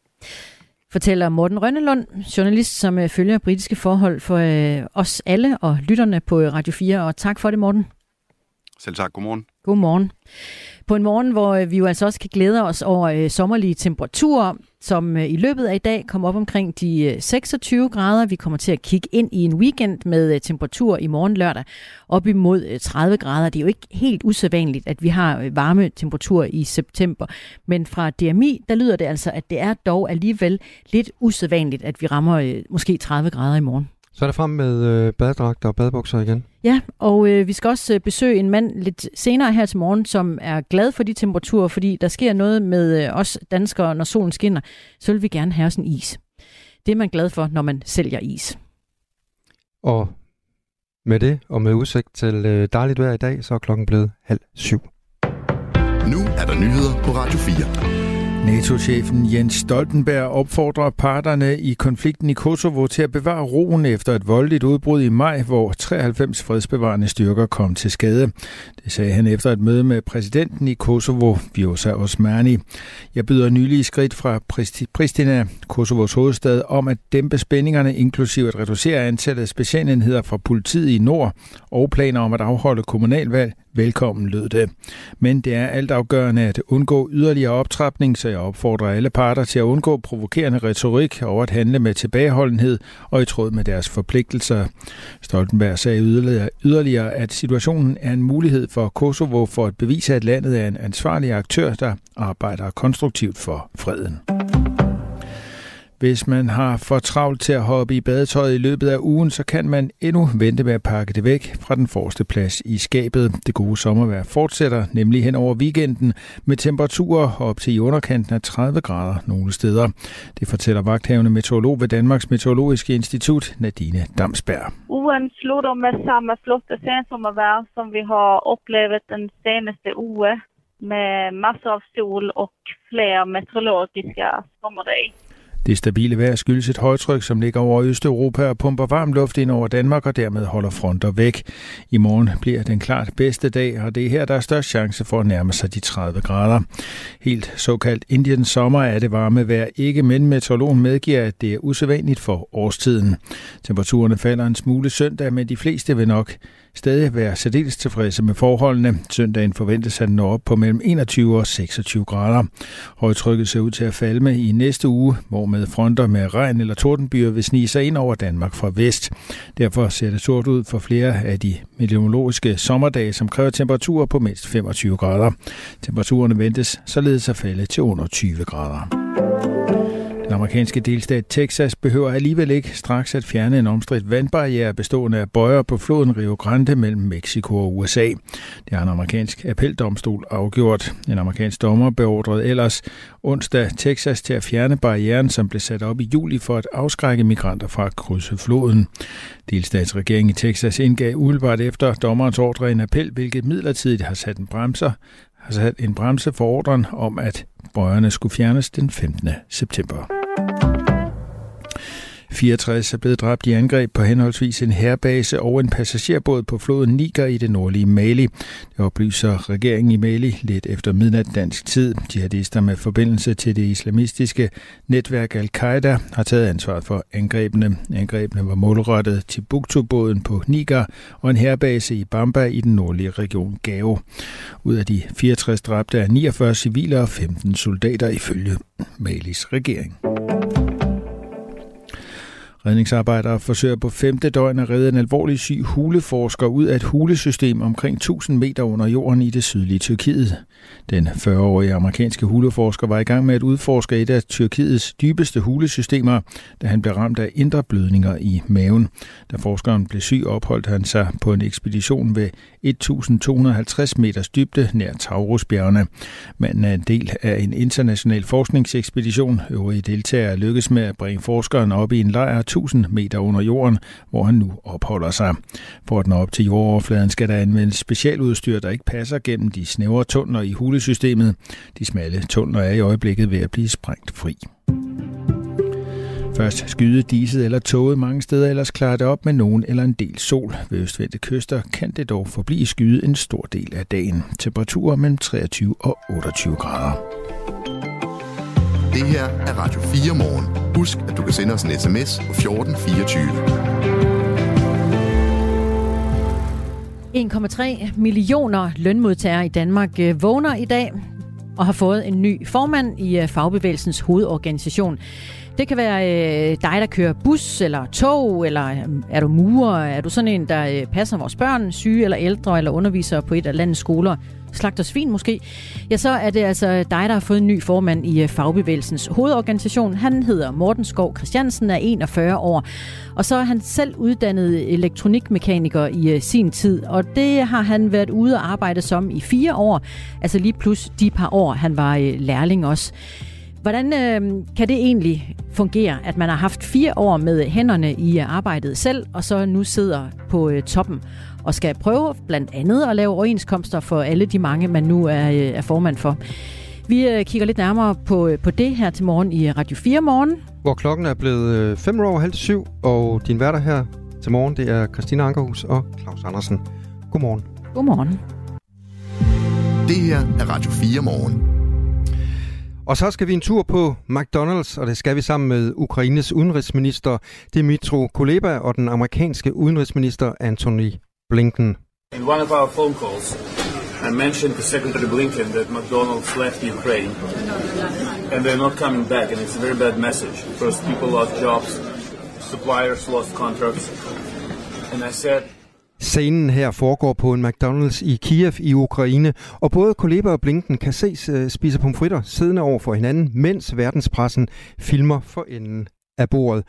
fortæller Morten Rønnelund, journalist, som øh, følger britiske forhold for øh, os alle og lytterne på øh, Radio 4. Og tak for det, Morten. Selv tak. Godmorgen. Godmorgen. På en morgen, hvor øh, vi jo altså også kan glæde os over øh, sommerlige temperaturer, som øh, i løbet af i dag kommer op omkring de øh, 26 grader. Vi kommer til at kigge ind i en weekend med øh, temperatur i morgen lørdag op imod 30 grader. Det er jo ikke helt usædvanligt, at vi har varme temperaturer i september. Men fra DMI, der lyder det altså, at det er dog alligevel lidt usædvanligt, at vi rammer måske 30 grader i morgen. Så er det frem med øh, badedragter og badebukser igen. Ja, og øh, vi skal også øh, besøge en mand lidt senere her til morgen, som er glad for de temperaturer, fordi der sker noget med øh, os danskere, når solen skinner. Så vil vi gerne have os en is. Det er man glad for, når man sælger is. Og med det, og med udsigt til øh, dejligt vejr i dag, så er klokken blevet halv syv. Nu er der nyheder på Radio 4. NATO-chefen Jens Stoltenberg opfordrer parterne i konflikten i Kosovo til at bevare roen efter et voldeligt udbrud i maj, hvor 93 fredsbevarende styrker kom til skade. Det sagde han efter et møde med præsidenten i Kosovo, Vjosa Osmani. Jeg byder nylige skridt fra Pristina, Kosovos hovedstad, om at dæmpe spændingerne, inklusive at reducere antallet af specialenheder fra politiet i nord, og planer om at afholde kommunalvalg Velkommen lød det. Men det er altafgørende at undgå yderligere optrapning, så jeg opfordrer alle parter til at undgå provokerende retorik og at handle med tilbageholdenhed og i tråd med deres forpligtelser. Stoltenberg sagde yderligere, yderligere, at situationen er en mulighed for Kosovo for at bevise, at landet er en ansvarlig aktør, der arbejder konstruktivt for freden. Hvis man har for travlt til at hoppe i badetøjet i løbet af ugen, så kan man endnu vente med at pakke det væk fra den forreste plads i skabet. Det gode sommervejr fortsætter nemlig hen over weekenden med temperaturer op til i underkanten af 30 grader nogle steder. Det fortæller vagthavende meteorolog ved Danmarks Meteorologiske Institut, Nadine Damsberg. Ugen slutter med samme flotte sensommervejr, som vi har oplevet den seneste uge med masser af sol og flere meteorologiske sommerdage. Det stabile vejr skyldes et højtryk, som ligger over Østeuropa og pumper varm luft ind over Danmark og dermed holder fronter væk. I morgen bliver den klart bedste dag, og det er her, der er størst chance for at nærme sig de 30 grader. Helt såkaldt Indian sommer er det varme vejr ikke, men meteorologen medgiver, at det er usædvanligt for årstiden. Temperaturerne falder en smule søndag, men de fleste vil nok stadig være særdeles tilfredse med forholdene. Søndagen forventes at nå op på mellem 21 og 26 grader. Højtrykket ser ud til at falde med i næste uge, hvor med fronter med regn eller tordenbyer vil snige sig ind over Danmark fra vest. Derfor ser det sort ud for flere af de meteorologiske sommerdage, som kræver temperaturer på mindst 25 grader. Temperaturerne ventes således at falde til under 20 grader. Den amerikanske delstat Texas behøver alligevel ikke straks at fjerne en omstridt vandbarriere bestående af bøjer på floden Rio Grande mellem Mexico og USA. Det har en amerikansk appeldomstol afgjort. En amerikansk dommer beordrede ellers onsdag Texas til at fjerne barrieren, som blev sat op i juli for at afskrække migranter fra at krydse floden. Delstatsregeringen i Texas indgav umiddelbart efter dommerens ordre en appel, hvilket midlertidigt har sat en bremser har sat en bremse for ordren om, at bøjerne skulle fjernes den 15. september. 64 er blevet dræbt i angreb på henholdsvis en hærbase og en passagerbåd på floden Niger i det nordlige Mali. Det oplyser regeringen i Mali lidt efter midnat dansk tid. Jihadister med forbindelse til det islamistiske netværk Al-Qaida har taget ansvar for angrebene. Angrebene var målrettet til Buktu-båden på Niger og en hærbase i Bamba i den nordlige region Gao. Ud af de 64 dræbte er 49 civile og 15 soldater ifølge Malis regering. Redningsarbejdere forsøger på femte døgn at redde en alvorlig syg huleforsker ud af et hulesystem omkring 1000 meter under jorden i det sydlige Tyrkiet. Den 40-årige amerikanske huleforsker var i gang med at udforske et af Tyrkiets dybeste hulesystemer, da han blev ramt af indre blødninger i maven. Da forskeren blev syg, opholdt han sig på en ekspedition ved 1250 meters dybde nær Taurusbjergene. Manden er en del af en international forskningsekspedition. Øvrige deltagere lykkedes med at bringe forskeren op i en lejr 1000 meter under jorden, hvor han nu opholder sig. For at nå op til jordoverfladen skal der anvendes specialudstyr, der ikke passer gennem de snævre tunneler i hulesystemet. De smalle tunneler er i øjeblikket ved at blive sprængt fri. Først skyde diset eller toget mange steder, ellers klarer det op med nogen eller en del sol. Ved østvendte kyster kan det dog forblive skyet en stor del af dagen. Temperaturer mellem 23 og 28 grader. Det her er Radio 4 morgen. Husk, at du kan sende os en sms på 1424. 1,3 millioner lønmodtagere i Danmark øh, vågner i dag og har fået en ny formand i øh, fagbevægelsens hovedorganisation. Det kan være øh, dig, der kører bus eller tog, eller øh, er du murer, er du sådan en, der øh, passer vores børn, syge eller ældre, eller underviser på et af landets skoler, slagter svin måske, ja, så er det altså dig, der har fået en ny formand i øh, fagbevægelsens hovedorganisation. Han hedder Morten Skov Christiansen, er 41 år, og så er han selv uddannet elektronikmekaniker i øh, sin tid, og det har han været ude og arbejde som i fire år, altså lige plus de par år, han var øh, lærling også. Hvordan øh, kan det egentlig fungere, at man har haft fire år med hænderne i arbejdet selv, og så nu sidder på øh, toppen og skal prøve blandt andet at lave overenskomster for alle de mange, man nu er, øh, er formand for. Vi øh, kigger lidt nærmere på, øh, på det her til morgen i Radio 4 morgen. Hvor klokken er blevet 5 over halv syv, og din værter her til morgen, det er Christina Ankerhus og Claus Andersen. Godmorgen. Godmorgen. Det her er Radio 4 morgen. Og så skal vi en tur på McDonald's, og det skal vi sammen med Ukraines udenrigsminister Dimitro Kuleba og den amerikanske udenrigsminister Antony Blinken. In one of our phone calls, I mentioned to Secretary Blinken that McDonald's left Ukraine and they're not coming back, and it's a very bad message. First, people lost jobs, suppliers lost contracts, and I said, Scenen her foregår på en McDonald's i Kiev i Ukraine, og både Kuleba og Blinken kan ses uh, spise pomfritter siddende over for hinanden, mens verdenspressen filmer for enden af bordet.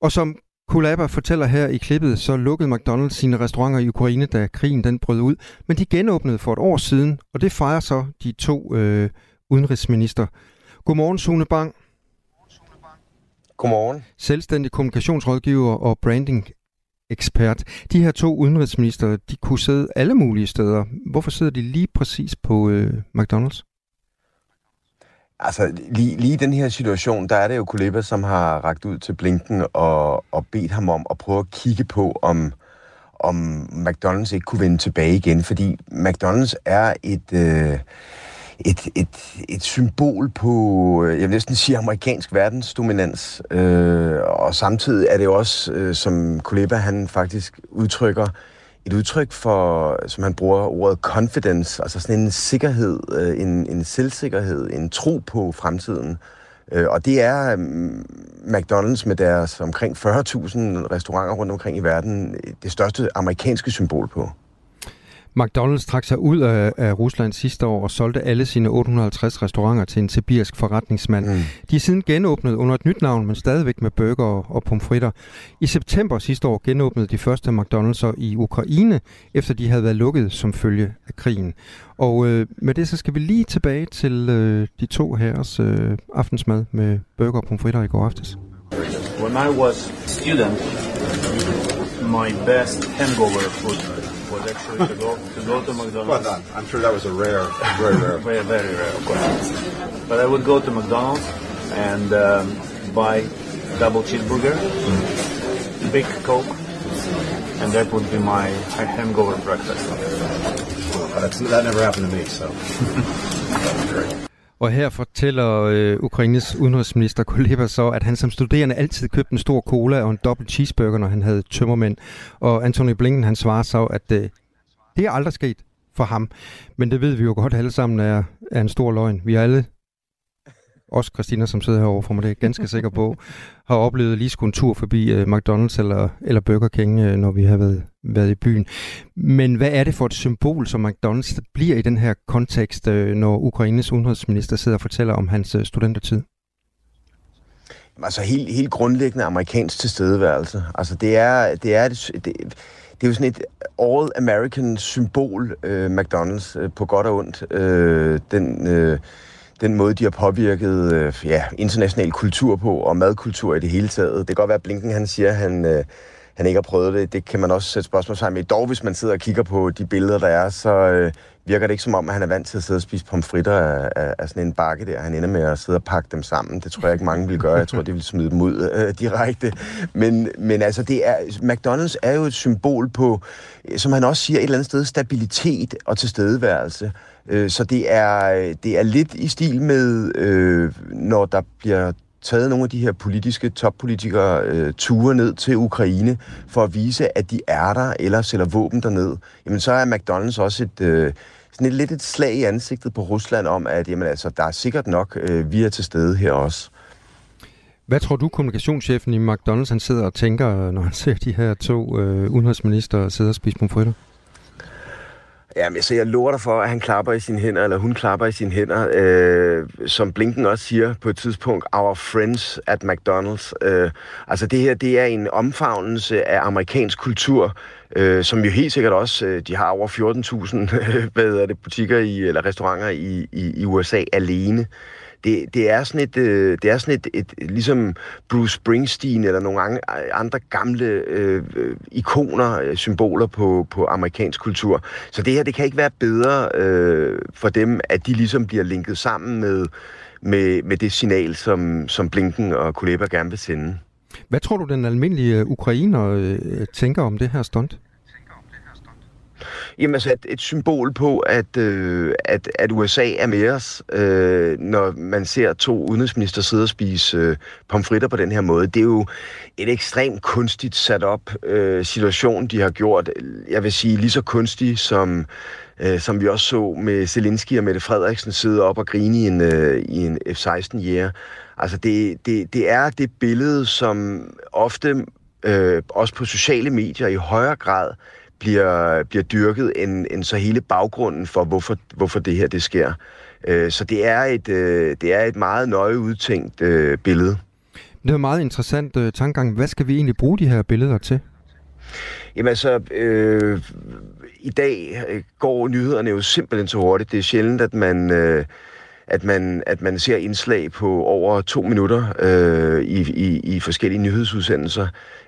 Og som Kulaba fortæller her i klippet, så lukkede McDonald's sine restauranter i Ukraine, da krigen den brød ud. Men de genåbnede for et år siden, og det fejrer så de to øh, udenrigsminister. Godmorgen, Sune Bang. Godmorgen. Selvstændig kommunikationsrådgiver og branding ekspert. De her to udenrigsminister, de kunne sidde alle mulige steder. Hvorfor sidder de lige præcis på øh, McDonald's? Altså, lige, lige i den her situation, der er det jo Kuleba, som har ragt ud til Blinken og, og bedt ham om at prøve at kigge på, om, om McDonald's ikke kunne vende tilbage igen. Fordi McDonald's er et... Øh, et, et, et symbol på, øh, jeg vil næsten sige, amerikansk verdensdominans. Øh, og samtidig er det jo også, øh, som Kuleba han faktisk udtrykker, et udtryk for, som han bruger ordet confidence, altså sådan en sikkerhed, øh, en, en selvsikkerhed, en tro på fremtiden. Øh, og det er øh, McDonald's med deres omkring 40.000 restauranter rundt omkring i verden det største amerikanske symbol på. McDonald's trak sig ud af, af Rusland sidste år og solgte alle sine 850 restauranter til en sibirsk forretningsmand. Mm. De er siden genåbnet under et nyt navn, men stadigvæk med burger og, og pomfritter. I september sidste år genåbnede de første McDonald's'er i Ukraine, efter de havde været lukket som følge af krigen. Og øh, med det så skal vi lige tilbage til øh, de to herres øh, aftensmad med burger og pomfritter i går aftes. When I was student, my best hangover food was actually to go to go to McDonald's. Well done. I'm sure that was a rare, very rare. very, very rare, of course. But I would go to McDonald's and um, buy double cheeseburger, mm. big Coke, and that would be my hangover breakfast. Well, that never happened to me, so that was great. Og her fortæller øh, Ukraines udenrigsminister Kuleba så, at han som studerende altid købte en stor cola og en dobbelt cheeseburger, når han havde tømmermænd. Og Anthony Blinken han svarer så, at øh, det er aldrig sket for ham. Men det ved vi jo godt alle sammen er, er en stor løgn. Vi har alle også Christina, som sidder herovre for mig, det er ganske sikker på, har oplevet lige skulle en tur forbi uh, McDonald's eller, eller Burger King, uh, når vi har været, været i byen. Men hvad er det for et symbol, som McDonald's bliver i den her kontekst, uh, når Ukraines udenrigsminister sidder og fortæller om hans uh, studentertid? Altså helt, helt grundlæggende amerikansk tilstedeværelse. Altså det er, det er, det, det, det er jo sådan et all-American symbol, uh, McDonald's, uh, på godt og ondt. Uh, den... Uh, den måde, de har påvirket øh, ja, international kultur på, og madkultur i det hele taget. Det kan godt være, at Blinken han siger, at han, øh, han ikke har prøvet det. Det kan man også sætte spørgsmål med. Dog, hvis man sidder og kigger på de billeder, der er, så øh, virker det ikke som om, at han er vant til at sidde og spise pomfritter af, af, af sådan en bakke der. Han ender med at sidde og pakke dem sammen. Det tror jeg ikke mange vil gøre. Jeg tror, de vil smide dem ud øh, direkte. Men, men altså, det er, McDonald's er jo et symbol på, som han også siger, et eller andet sted, stabilitet og tilstedeværelse. Øh, så det er, det er lidt i stil med, øh, når der bliver taget nogle af de her politiske toppolitikere øh, ture ned til Ukraine for at vise, at de er der eller sælger våben derned, jamen så er McDonald's også et, øh, sådan et lidt et slag i ansigtet på Rusland om, at jamen, altså, der er sikkert nok, øh, vi er til stede her også. Hvad tror du, kommunikationschefen i McDonald's han sidder og tænker, når han ser de her to øh, udenrigsminister sidde og spise pomfritter? Jamen, men så jeg lover dig for, at han klapper i sine hænder, eller hun klapper i sine hænder. Øh, som Blinken også siger på et tidspunkt, our friends at McDonald's. Øh, altså det her, det er en omfavnelse af amerikansk kultur, øh, som jo helt sikkert også, øh, de har over 14.000 hvad er det, butikker i, eller restauranter i, i, i USA alene det, det er sådan et, øh, det er sådan et, et, ligesom Bruce Springsteen eller nogle andre gamle øh, øh ikoner, øh, symboler på, på amerikansk kultur. Så det her, det kan ikke være bedre øh, for dem, at de ligesom bliver linket sammen med, med, med det signal, som, som Blinken og Kuleba gerne vil sende. Hvad tror du, den almindelige øh, ukrainer øh, tænker om det her stunt? Jamen altså et, et symbol på, at, øh, at, at USA er med os, øh, når man ser to udenrigsminister sidde og spise øh, pomfritter på den her måde. Det er jo et ekstremt kunstigt sat op øh, situation, de har gjort. Jeg vil sige lige så kunstig som øh, som vi også så med Zelensky og Mette Frederiksen sidde op og grine i en, øh, i en F-16 jæger. Altså det, det, det er det billede, som ofte øh, også på sociale medier i højere grad bliver, bliver dyrket, end, end så hele baggrunden for, hvorfor, hvorfor det her det sker. Øh, så det er, et, øh, det er et meget nøje udtænkt øh, billede. Det er en meget interessant øh, tankegang. Hvad skal vi egentlig bruge de her billeder til? Jamen altså, øh, i dag øh, går nyhederne jo simpelthen så hurtigt. Det er sjældent, at man... Øh, at man, at man ser indslag på over to minutter øh, i, i, i forskellige nyhedsudsendelser.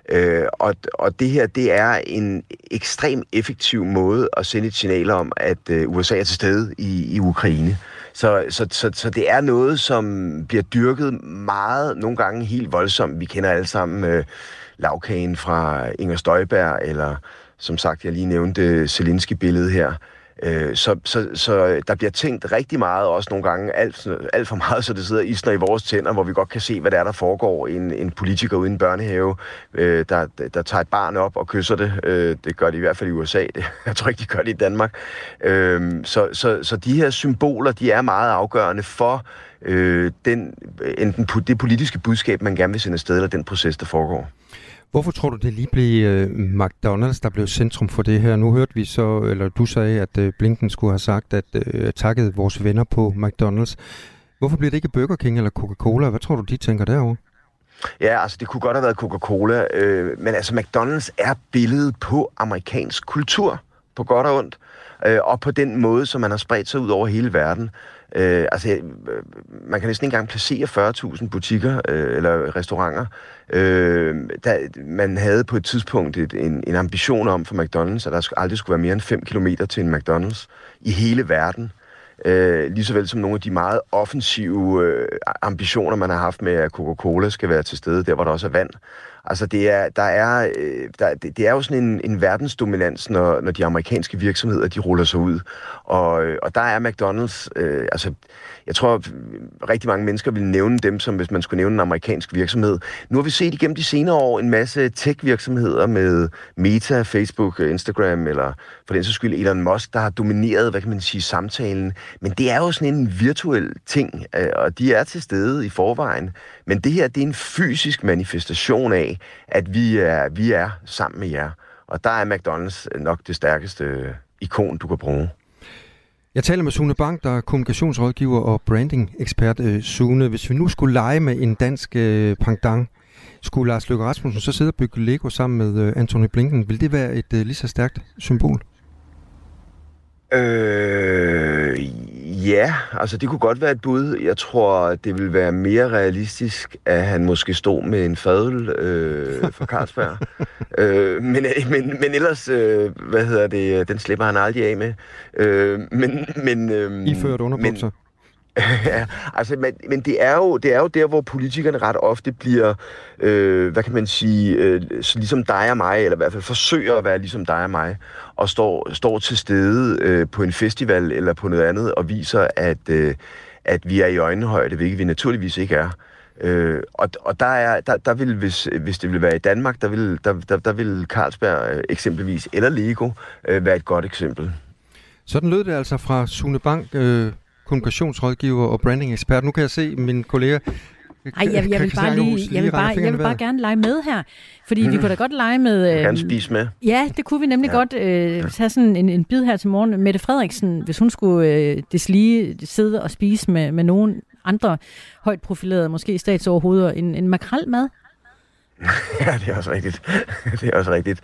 Øh, og, og det her, det er en ekstrem effektiv måde at sende et signal om, at øh, USA er til stede i, i Ukraine. Så, så, så, så det er noget, som bliver dyrket meget, nogle gange helt voldsomt. Vi kender alle sammen øh, lavkagen fra Inger Støjberg, eller som sagt, jeg lige nævnte Zelensky-billedet her. Øh, så, så, så øh, der bliver tænkt rigtig meget, også nogle gange alt, alt for meget, så det sidder isner i vores tænder, hvor vi godt kan se, hvad der er, der foregår. En, en politiker uden børnehave, øh, der, der tager et barn op og kysser det. Øh, det gør de i hvert fald i USA. Det, jeg tror ikke, de gør det i Danmark. Øh, så, så, så de her symboler, de er meget afgørende for øh, den, enten det politiske budskab, man gerne vil sende afsted, eller den proces, der foregår. Hvorfor tror du, det lige blev uh, øh, McDonald's, der blev centrum for det her? Nu hørte vi så, eller du sagde, at uh, Blinken skulle have sagt, at uh, takket vores venner på McDonald's. Hvorfor bliver det ikke Burger King eller Coca-Cola? Hvad tror du, de tænker derovre? Ja, altså det kunne godt have været Coca-Cola, øh, men altså McDonald's er billedet på amerikansk kultur, på godt og ondt, øh, øh, og på den måde, som man har spredt sig ud over hele verden. Øh, altså, øh, man kan næsten ikke engang placere 40.000 butikker øh, eller restauranter. Øh, der, man havde på et tidspunkt et, en, en ambition om for McDonald's, at der aldrig skulle være mere end 5 km til en McDonald's i hele verden. Øh, lige så vel som nogle af de meget offensive øh, ambitioner, man har haft med, at Coca-Cola skal være til stede, der hvor der også er vand. Altså det er, der er, øh, der, det, det er jo sådan en, en verdensdominans, når, når de amerikanske virksomheder de ruller sig ud. Og, øh, og der er McDonald's, øh, altså jeg tror, rigtig mange mennesker vil nævne dem, som hvis man skulle nævne en amerikansk virksomhed. Nu har vi set igennem de senere år en masse tech-virksomheder med Meta, Facebook, Instagram, eller for den så skyld Elon Musk, der har domineret, hvad kan man sige, samtalen. Men det er jo sådan en virtuel ting, øh, og de er til stede i forvejen. Men det her, det er en fysisk manifestation af, at vi er, vi er sammen med jer. Og der er McDonald's øh, nok det stærkeste øh, ikon, du kan bruge. Jeg taler med Sune Bank, der er kommunikationsrådgiver og branding-ekspert. Øh, Sune, hvis vi nu skulle lege med en dansk øh, pangdang, skulle Lars Løkke Rasmussen så sidde og bygge Lego sammen med øh, Anthony Blinken, vil det være et øh, lige så stærkt symbol? Øh, ja, altså det kunne godt være et bud. Jeg tror, det vil være mere realistisk, at han måske stod med en fadel øh, for Carlsberg. øh, men, men, men ellers, øh, hvad hedder det, den slipper han aldrig af med. Øh, men, men, øh, I ført underbukser? Ja, altså, men, men det, er jo, det er jo der, hvor politikerne ret ofte bliver, øh, hvad kan man sige, øh, ligesom dig og mig, eller i hvert fald forsøger at være ligesom dig og mig, og står, står til stede øh, på en festival eller på noget andet, og viser, at, øh, at vi er i øjenhøjde, hvilket vi naturligvis ikke er. Øh, og, og der er, der, der vil, hvis, hvis det ville være i Danmark, der vil, der, der, der vil Carlsberg øh, eksempelvis, eller Lego, øh, være et godt eksempel. Sådan lød det altså fra Sune Bank, øh, kommunikationsrådgiver og branding ekspert. Nu kan jeg se, min kollega Ej, jeg, jeg vil bare lige, jeg vil bare, jeg vil bare gerne lege med her. Fordi mm. vi kunne da godt lege med... Øh, kan spise med. Ja, det kunne vi nemlig ja. godt øh, tage sådan en, en bid her til morgen. Mette Frederiksen, hvis hun skulle øh, deslige sidde og spise med, med nogen andre højt profilerede, måske statsoverhoveder, en, en makrel mad. ja, det er også rigtigt. det er også rigtigt.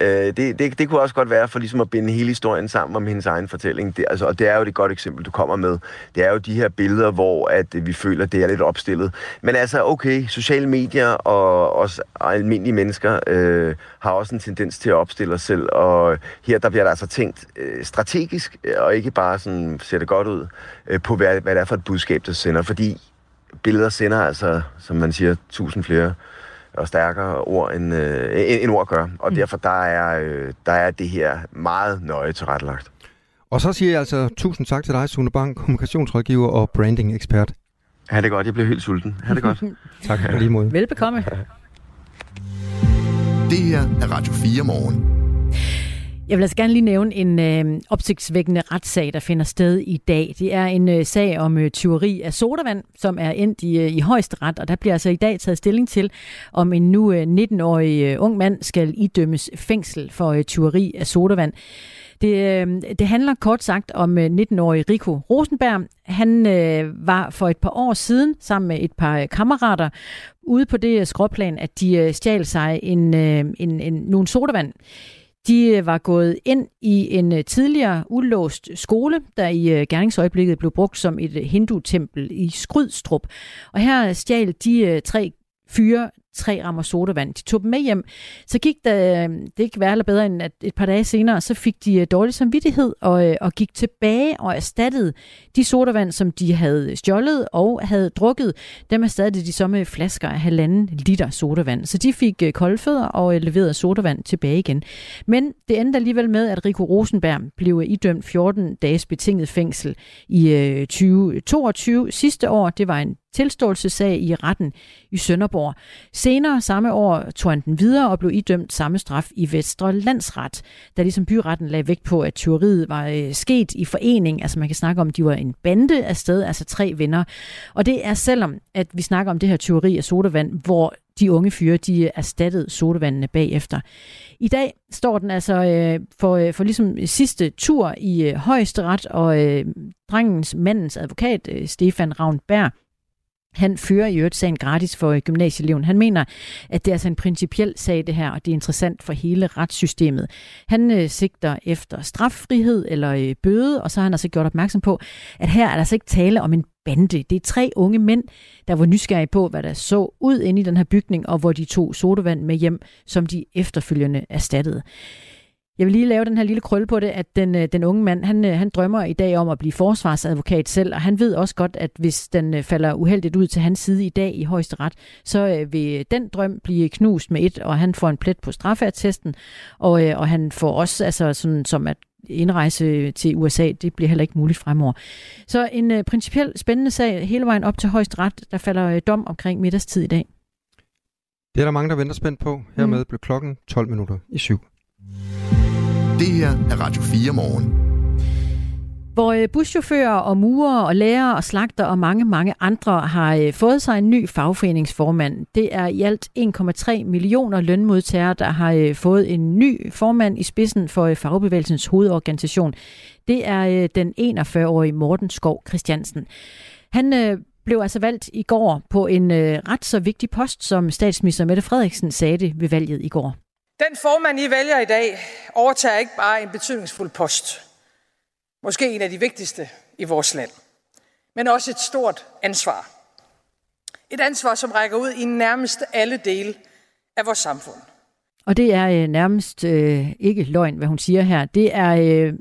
Øh, det, det, det kunne også godt være for ligesom at binde hele historien sammen om hendes egen fortælling. Det, altså, og det er jo det godt eksempel, du kommer med. Det er jo de her billeder, hvor at øh, vi føler, det er lidt opstillet. Men altså, okay, sociale medier og os almindelige mennesker øh, har også en tendens til at opstille os selv. Og her der bliver der altså tænkt øh, strategisk, øh, og ikke bare sådan ser det godt ud, øh, på hvad, hvad det er for et budskab, der sender. Fordi billeder sender altså, som man siger, tusind flere og stærkere ord, end, øh, end ord gør. Og mm. derfor der er, øh, der er det her meget nøje tilrettelagt. Og så siger jeg altså tusind tak til dig, Sune Bang, kommunikationsrådgiver og branding-ekspert. Ha' det godt, jeg bliver helt sulten. Ha' det godt. tak for lige måde. Velbekomme. Det her er Radio 4 morgen. Jeg vil altså gerne lige nævne en øh, opsigtsvækkende retssag, der finder sted i dag. Det er en øh, sag om øh, tyveri af sodavand, som er endt i, øh, i højesteret, og der bliver altså i dag taget stilling til, om en nu øh, 19-årig øh, ung mand skal idømmes fængsel for øh, tyveri af sodavand. Det, øh, det handler kort sagt om øh, 19-årige Rico Rosenberg. Han øh, var for et par år siden sammen med et par kammerater ude på det skråplan, at de øh, stjal sig en, øh, en, en, nogle sodavand. De øh, var gået ind i en øh, tidligere ulåst skole, der i øh, gerningsøjeblikket blev brugt som et hindu-tempel i Skrydstrup. Og her stjal de tre fyre tre rammer sodavand. De tog dem med hjem. Så gik der, øh, det ikke værre eller bedre end at et par dage senere, så fik de øh, dårlig samvittighed og, øh, og gik tilbage og erstattede de sodavand, som de havde stjålet og havde drukket. Dem erstattede de så med flasker af halvanden liter sodavand. Så de fik koldfødder og leverede sodavand tilbage igen. Men det endte alligevel med, at Rico Rosenberg blev idømt 14 dages betinget fængsel i 2022. Sidste år, det var en tilståelsessag i retten i Sønderborg. Senere samme år tog han den videre og blev idømt samme straf i Vestre Landsret, da ligesom byretten lagde vægt på, at tyveriet var øh, sket i forening. Altså man kan snakke om, at de var en bande af sted, altså tre venner. Og det er selvom, at vi snakker om det her tyveri af sodavand, hvor de unge fyre, de erstattede sodavandene bagefter. I dag står den altså øh, for, øh, for ligesom sidste tur i øh, højesteret, og øh, drengens mandens advokat, øh, Stefan Ravnberg, han fører i øvrigt sagen gratis for gymnasieeleven. Han mener, at det er altså en principiel sag det her, og det er interessant for hele retssystemet. Han øh, sigter efter straffrihed eller øh, bøde, og så har han altså gjort opmærksom på, at her er der altså ikke tale om en bande. Det er tre unge mænd, der var nysgerrige på, hvad der så ud inde i den her bygning, og hvor de tog sodavand med hjem, som de efterfølgende erstattede. Jeg vil lige lave den her lille krølle på det, at den, øh, den unge mand, han, øh, han drømmer i dag om at blive forsvarsadvokat selv, og han ved også godt, at hvis den øh, falder uheldigt ud til hans side i dag i højeste ret, så vil den drøm blive knust med et, og han får en plet på straffeattesten, og, og han får også, altså sådan som at indrejse til USA, det bliver heller ikke muligt fremover. Så en uh, principielt spændende sag hele vejen op til højeste ret, der falder uh, dom omkring middagstid i dag. Det er der mange, der venter spændt på. Hermed mm. blev klokken 12 minutter i syv. Det her er Radio 4 morgen. Hvor øh, buschauffører og murer og lærere og slagter og mange, mange andre har øh, fået sig en ny fagforeningsformand. Det er i alt 1,3 millioner lønmodtagere, der har øh, fået en ny formand i spidsen for fagbevægelsens hovedorganisation. Det er den 41-årige Morten Skov Christiansen. Han blev altså valgt i går på en ret så vigtig post, som statsminister Mette Frederiksen sagde det ved valget i går. Den formand, I vælger i dag, overtager ikke bare en betydningsfuld post. Måske en af de vigtigste i vores land. Men også et stort ansvar. Et ansvar, som rækker ud i nærmest alle dele af vores samfund. Og det er øh, nærmest øh, ikke løgn, hvad hun siger her. Det er øh,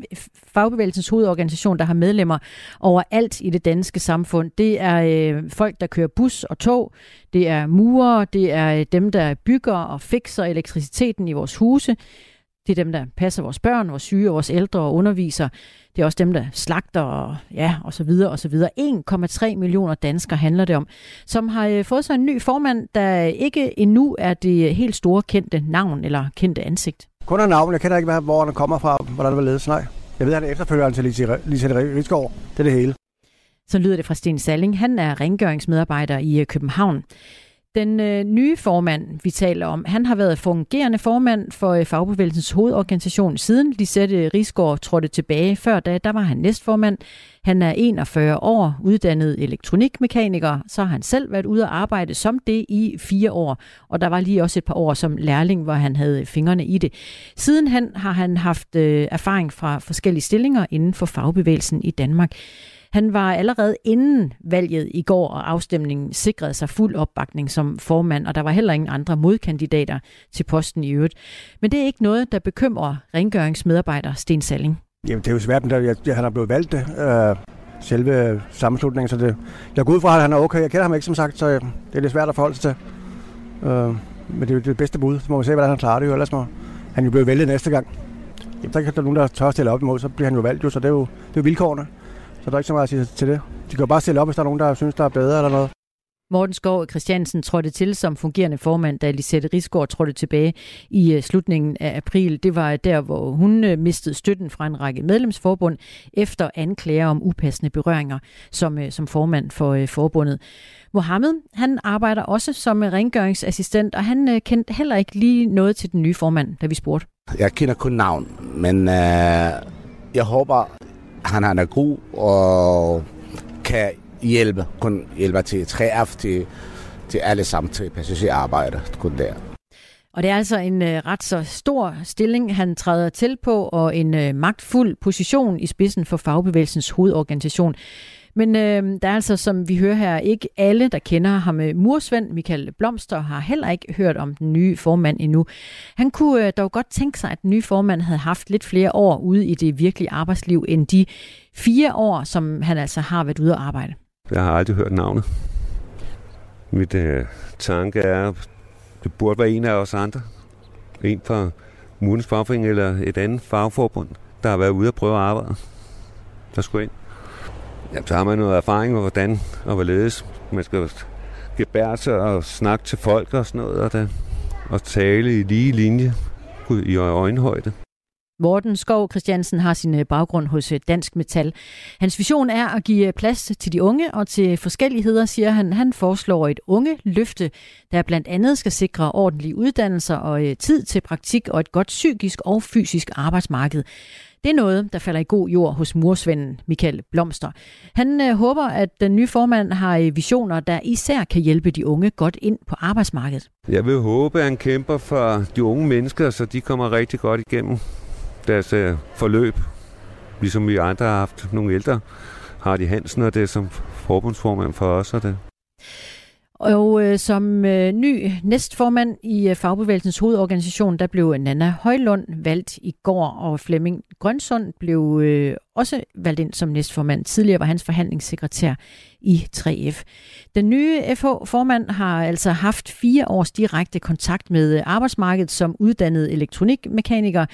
fagbevægelsens hovedorganisation, der har medlemmer overalt i det danske samfund. Det er øh, folk, der kører bus og tog. Det er murer. Det er øh, dem, der bygger og fikser elektriciteten i vores huse. Det er dem, der passer vores børn, vores syge, vores ældre og underviser. Det er også dem, der slagter og, ja, og så videre og så videre. 1,3 millioner danskere handler det om, som har øh, fået sig en ny formand, der ikke endnu er det helt store kendte navn eller kendte ansigt. Kun af navn. Jeg kender ikke, hvor den kommer fra, hvordan det var ledet. Nej. Jeg ved, at han er efterfølgeren til Lise Rigsgaard. Det er det hele. Så lyder det fra Sten Salling. Han er rengøringsmedarbejder i øh, København. Den øh, nye formand, vi taler om, han har været fungerende formand for øh, Fagbevægelsens hovedorganisation siden Lisette Risgaard trådte tilbage. Før da, der var han næstformand. Han er 41 år, uddannet elektronikmekaniker. Så har han selv været ude at arbejde som det i fire år. Og der var lige også et par år som lærling, hvor han havde fingrene i det. Sidenhen har han haft øh, erfaring fra forskellige stillinger inden for fagbevægelsen i Danmark. Han var allerede inden valget i går og afstemningen sikrede sig fuld opbakning som formand, og der var heller ingen andre modkandidater til posten i øvrigt. Men det er ikke noget, der bekymrer rengøringsmedarbejder Sten Salling. Jamen, det er jo svært, men jeg, han er blevet valgt det. Øh, selve sammenslutningen, så det, jeg går ud fra, at han er okay. Jeg kender ham ikke, som sagt, så øh, det er lidt svært at forholde sig til. Øh, men det er jo det bedste bud. Så må vi se, hvordan han klarer det jo. Ellers må han jo blive valgt næste gang. Jamen, der kan der nogen, der tør at stille op imod, så bliver han jo valgt jo, så det er jo, det er jo vilkårene. Så der er ikke så meget at sige til det. De kan jo bare stille op, hvis der er nogen, der synes, der er bedre eller noget. Morten Skov Christiansen trådte til som fungerende formand, da Lisette Risgaard trådte tilbage i øh, slutningen af april. Det var der, hvor hun øh, mistede støtten fra en række medlemsforbund efter anklager om upassende berøringer som, øh, som formand for forbundet. Mohammed, han arbejder også som rengøringsassistent, og han kendte heller ikke lige noget til den nye formand, da vi spurgte. Jeg kender kun navn, men øh, jeg håber, han, han er god og kan hjælpe, kun hjælpe til 3F, til, til alle samtidige passagerarbejder, kun der. Og det er altså en øh, ret så stor stilling, han træder til på, og en øh, magtfuld position i spidsen for fagbevægelsens hovedorganisation. Men øh, der er altså, som vi hører her, ikke alle, der kender ham. Øh, Mursvend Michael Blomster har heller ikke hørt om den nye formand endnu. Han kunne øh, dog godt tænke sig, at den nye formand havde haft lidt flere år ude i det virkelige arbejdsliv, end de fire år, som han altså har været ude at arbejde. Jeg har aldrig hørt navnet. Mit øh, tanke er, det burde være en af os andre. En fra Murens Fagforening eller et andet fagforbund, der har været ude at prøve at arbejde. Der skulle ind. Jamen, så har man noget erfaring med, hvordan og hvorledes man skal gebære sig og snakke til folk og sådan noget, og, da, og tale i lige linje i øjenhøjde. Morten Skov Christiansen har sin øh, baggrund hos øh, Dansk Metal. Hans vision er at give øh, plads til de unge og til forskelligheder, siger han. Han foreslår et unge løfte, der blandt andet skal sikre ordentlige uddannelser og tid til praktik og et godt psykisk og fysisk arbejdsmarked. Det er noget, der falder i god jord hos mursvenden Michael Blomster. Han øh, håber, at den nye formand har øh, visioner, der især kan hjælpe de unge godt ind på arbejdsmarkedet. Jeg vil håbe, at han kæmper for de unge mennesker, så de kommer rigtig godt igennem deres øh, forløb. Ligesom vi andre har haft nogle ældre. Hardy Hansen og det som forbundsformand for os og det. Og øh, som øh, ny næstformand i øh, Fagbevægelsens hovedorganisation, der blev Nana Højlund valgt i går, og Flemming Grønsund blev øh, også valgt ind som næstformand. Tidligere var hans forhandlingssekretær i 3F. Den nye FH-formand har altså haft fire års direkte kontakt med øh, arbejdsmarkedet som uddannet elektronikmekaniker.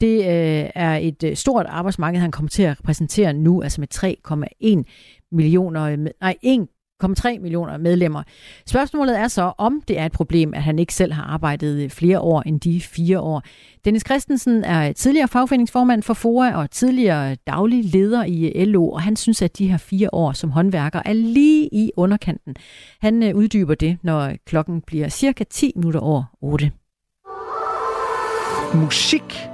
Det øh, er et øh, stort arbejdsmarked, han kommer til at repræsentere nu, altså med 3,1 millioner, nej, 1,3 millioner medlemmer. Spørgsmålet er så, om det er et problem, at han ikke selv har arbejdet øh, flere år end de fire år. Dennis Christensen er tidligere fagforeningsformand for FOA og tidligere daglig leder i øh, LO, og han synes, at de her fire år som håndværker er lige i underkanten. Han øh, uddyber det, når klokken bliver cirka 10 minutter over 8. Musik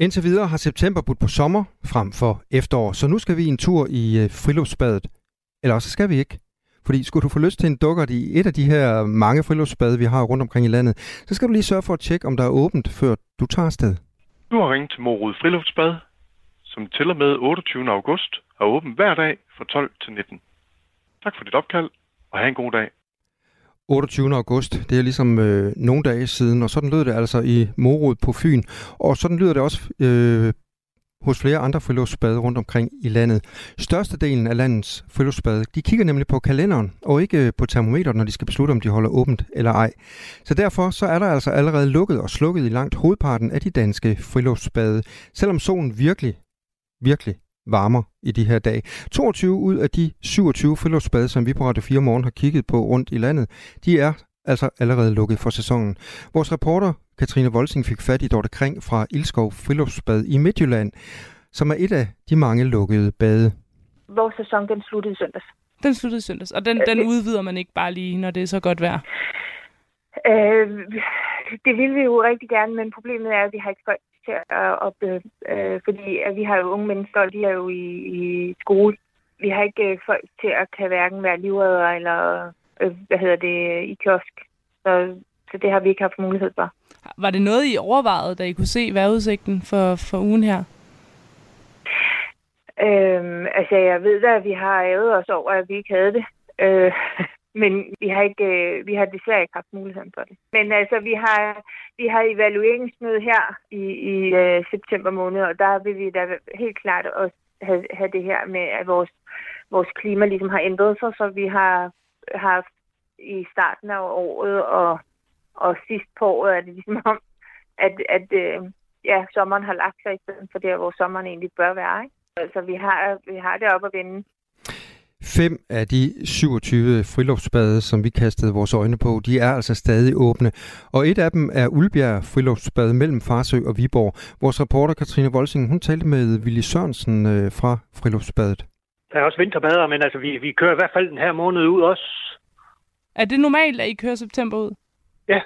Indtil videre har september budt på sommer frem for efterår, så nu skal vi en tur i øh, friluftsbadet. Eller også skal vi ikke. Fordi skulle du få lyst til en dukkert i et af de her mange friluftsbade, vi har rundt omkring i landet, så skal du lige sørge for at tjekke, om der er åbent, før du tager afsted. Du har ringet til Morud Friluftsbad, som til og med 28. august er åben hver dag fra 12 til 19. Tak for dit opkald, og have en god dag. 28. august. Det er ligesom øh, nogle dage siden, og sådan lød det altså i Morud på Fyn. Og sådan lyder det også øh, hos flere andre friluftsbade rundt omkring i landet. Størstedelen af landets friluftsbade, de kigger nemlig på kalenderen og ikke øh, på termometeret, når de skal beslutte, om de holder åbent eller ej. Så derfor så er der altså allerede lukket og slukket i langt hovedparten af de danske friluftsbade, selvom solen virkelig, virkelig varmer i de her dage. 22 ud af de 27 friluftsbade, som vi på Radio 4 Morgen har kigget på rundt i landet, de er altså allerede lukket for sæsonen. Vores reporter Katrine Volsing fik fat i Dorte Kring fra Ildskov Friluftsbad i Midtjylland, som er et af de mange lukkede bade. Vores sæson den sluttede i søndags. Den sluttede i søndags, og den, den udvider man ikke bare lige, når det er så godt vejr? Øh, det vil vi jo rigtig gerne, men problemet er, at vi har ikke folk til at op, øh, fordi at vi har jo unge mennesker, og de er jo i, i skole. Vi har ikke øh, folk til at kan hverken være livredder eller øh, hvad hedder det, i kiosk. Så, så det har vi ikke haft mulighed for. Var det noget, I overvejede, da I kunne se vejrudsigten for, for ugen her? Øhm, altså, jeg ved da, at vi har ævet os over, at vi ikke havde det. Øh, men vi har, ikke, øh, vi har desværre ikke haft muligheden for det. Men altså, vi har, vi har evalueringsmøde her i, i øh, september måned, og der vil vi da helt klart også have, have det her med, at vores, vores klima ligesom har ændret sig, så vi har haft i starten af året og, og sidst på året er det ligesom om, at, at øh, ja, sommeren har lagt sig i stedet for der, hvor sommeren egentlig bør være. Ikke? Altså, vi har, vi har det op at vende. Fem af de 27 friluftsbade, som vi kastede vores øjne på, de er altså stadig åbne. Og et af dem er Ulbjerg Friluftsbad mellem Farsø og Viborg. Vores reporter Katrine Volsing, hun talte med Willy Sørensen øh, fra Friluftsbadet. Der er også vinterbader, men altså, vi, vi kører i hvert fald den her måned ud også. Er det normalt, at I kører september ud? Ja.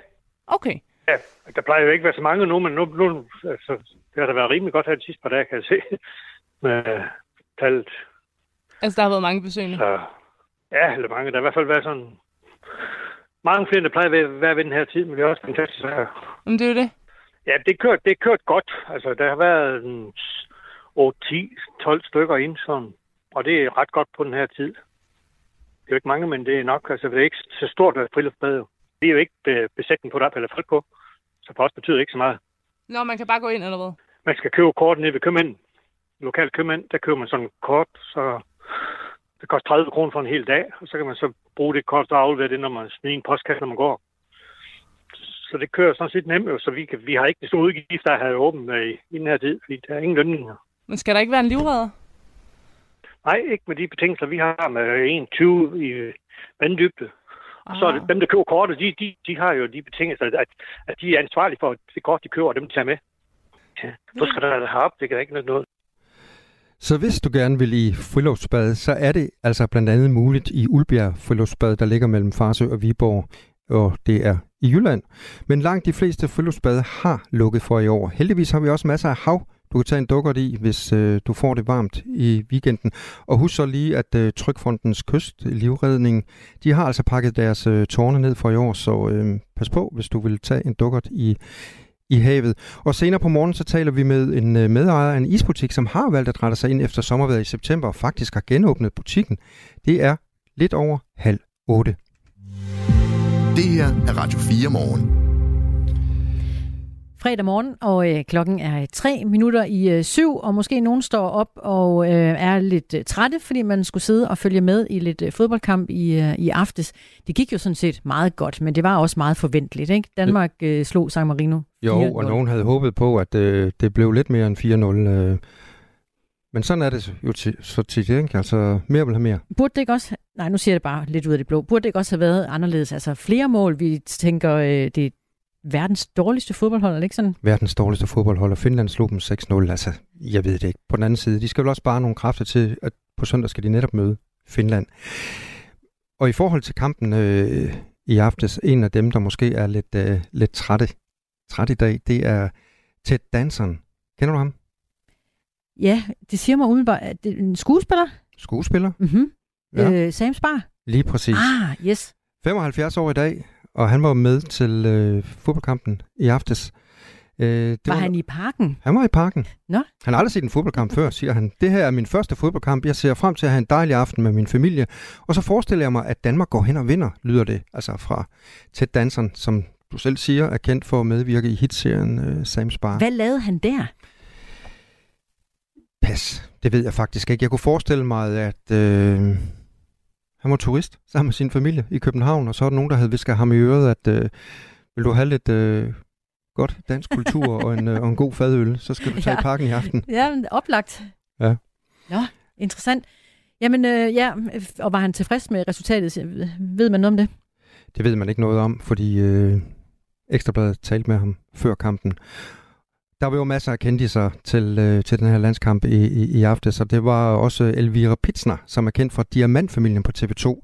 Okay. Ja, der plejer jo ikke at være så mange nu, men nu, nu altså, det har da været rimelig godt her de sidste par dage, kan jeg se, med tallet. Altså, der har været mange besøgende? Så, ja, eller mange. Der har i hvert fald været sådan mange flere, der plejer at være ved den her tid, men det er også fantastisk vejr. Men det er jo det. Ja, det kørt, det kørt godt. Altså, der har været en 8, 10, 12 stykker ind, sådan. Og det er ret godt på den her tid. Det er jo ikke mange, men det er nok. Altså, det er ikke så stort at friluftsbad. Vi er jo ikke besætning på, der eller folk på. Så for os betyder det ikke så meget. Nå, man kan bare gå ind, eller hvad? Man skal købe kort nede ved købmænd. Lokal købmænd, der køber man sådan et kort, så det koster 30 kroner for en hel dag, og så kan man så bruge det kort og aflevere det, når man smider en postkast, når man går. Så det kører sådan set nemt, så vi, kan, vi har ikke de store udgifter at have åbent i, i den her tid, fordi der er ingen lønninger. Men skal der ikke være en livredder? Nej, ikke med de betingelser, vi har med 1,20 i vanddybde. Og så er det, dem, der køber kortet, de, de, de har jo de betingelser, at, at de er ansvarlige for det kort, de køber, og dem de tager med. Ja, du skal da have op, det kan ikke noget. Så hvis du gerne vil i friluftsbad, så er det altså blandt andet muligt i Ulbjerg Friluftsbad, der ligger mellem Farsø og Viborg, og det er i Jylland. Men langt de fleste friluftsbade har lukket for i år. Heldigvis har vi også masser af hav du kan tage en dukkert i, hvis øh, du får det varmt i weekenden. Og husk så lige, at øh, Trykfondens kystlivredning, de har altså pakket deres øh, tårne ned for i år, så øh, pas på, hvis du vil tage en dukkert i, i havet. Og senere på morgen, så taler vi med en øh, medejer af en isbutik, som har valgt at rette sig ind efter sommervejret i september, og faktisk har genåbnet butikken. Det er lidt over halv otte. Det her er Radio 4 morgen fredag morgen, og øh, klokken er tre minutter i øh, syv, og måske nogen står op og øh, er lidt øh, trætte, fordi man skulle sidde og følge med i lidt øh, fodboldkamp i, øh, i aftes. Det gik jo sådan set meget godt, men det var også meget forventeligt. Ikke? Danmark øh, slog San Marino 4-0. Jo, og nogen havde håbet på, at øh, det blev lidt mere end 4-0. Øh. Men sådan er det jo t- så tit, ikke? Altså, mere vil have mere. Burde det ikke også... Nej, nu siger jeg det bare lidt ud af det blå. Burde det ikke også have været anderledes? Altså, flere mål, vi tænker, øh, det verdens dårligste fodboldhold, er det ikke sådan? Verdens dårligste fodboldhold, og Finland slog dem 6-0. Altså, jeg ved det ikke. På den anden side, de skal vel også bare nogle kræfter til, at på søndag skal de netop møde Finland. Og i forhold til kampen øh, i aftes, en af dem, der måske er lidt, øh, lidt trætte, træt i dag, det er Ted Danson. Kender du ham? Ja, det siger mig umiddelbart, at det er en skuespiller. Skuespiller? Mm-hmm. Ja. Øh, Sam Spar. Lige præcis. Ah, yes. 75 år i dag, og han var med til øh, fodboldkampen i aftes. Øh, det var, var han i parken? Han var i parken. Nå? Han har aldrig set en fodboldkamp før, siger han. Det her er min første fodboldkamp. Jeg ser frem til at have en dejlig aften med min familie. Og så forestiller jeg mig, at Danmark går hen og vinder, lyder det. Altså fra Ted Danson, som du selv siger, er kendt for at medvirke i hitserien øh, Sam Spar. Hvad lavede han der? Pas. Det ved jeg faktisk ikke. Jeg kunne forestille mig, at øh, han var turist sammen med sin familie i København, og så er der nogen, der havde visket ham i øret, at øh, vil du have lidt øh, godt dansk kultur og en, øh, og en god fadøl, så skal du tage ja. i parken i aften. Ja, oplagt. Ja. Nå, interessant. Jamen, øh, ja, og var han tilfreds med resultatet? Ved man noget om det? Det ved man ikke noget om, fordi øh, Ekstrabladet talte med ham før kampen. Der var jo masser af kendiser til, øh, til den her landskamp i, i, i aften, så det var også Elvira Pitsner, som er kendt fra Diamantfamilien på TV2.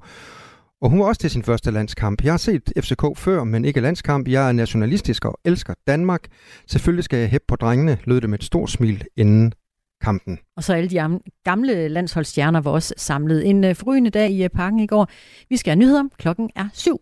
Og hun var også til sin første landskamp. Jeg har set FCK før, men ikke landskamp. Jeg er nationalistisk og elsker Danmark. Selvfølgelig skal jeg hæppe på drengene, lød det med et stort smil inden kampen. Og så alle de gamle landsholdsstjerner var også samlet. En øh, forrygende dag i øh, parken i går. Vi skal have nyheder. Klokken er syv.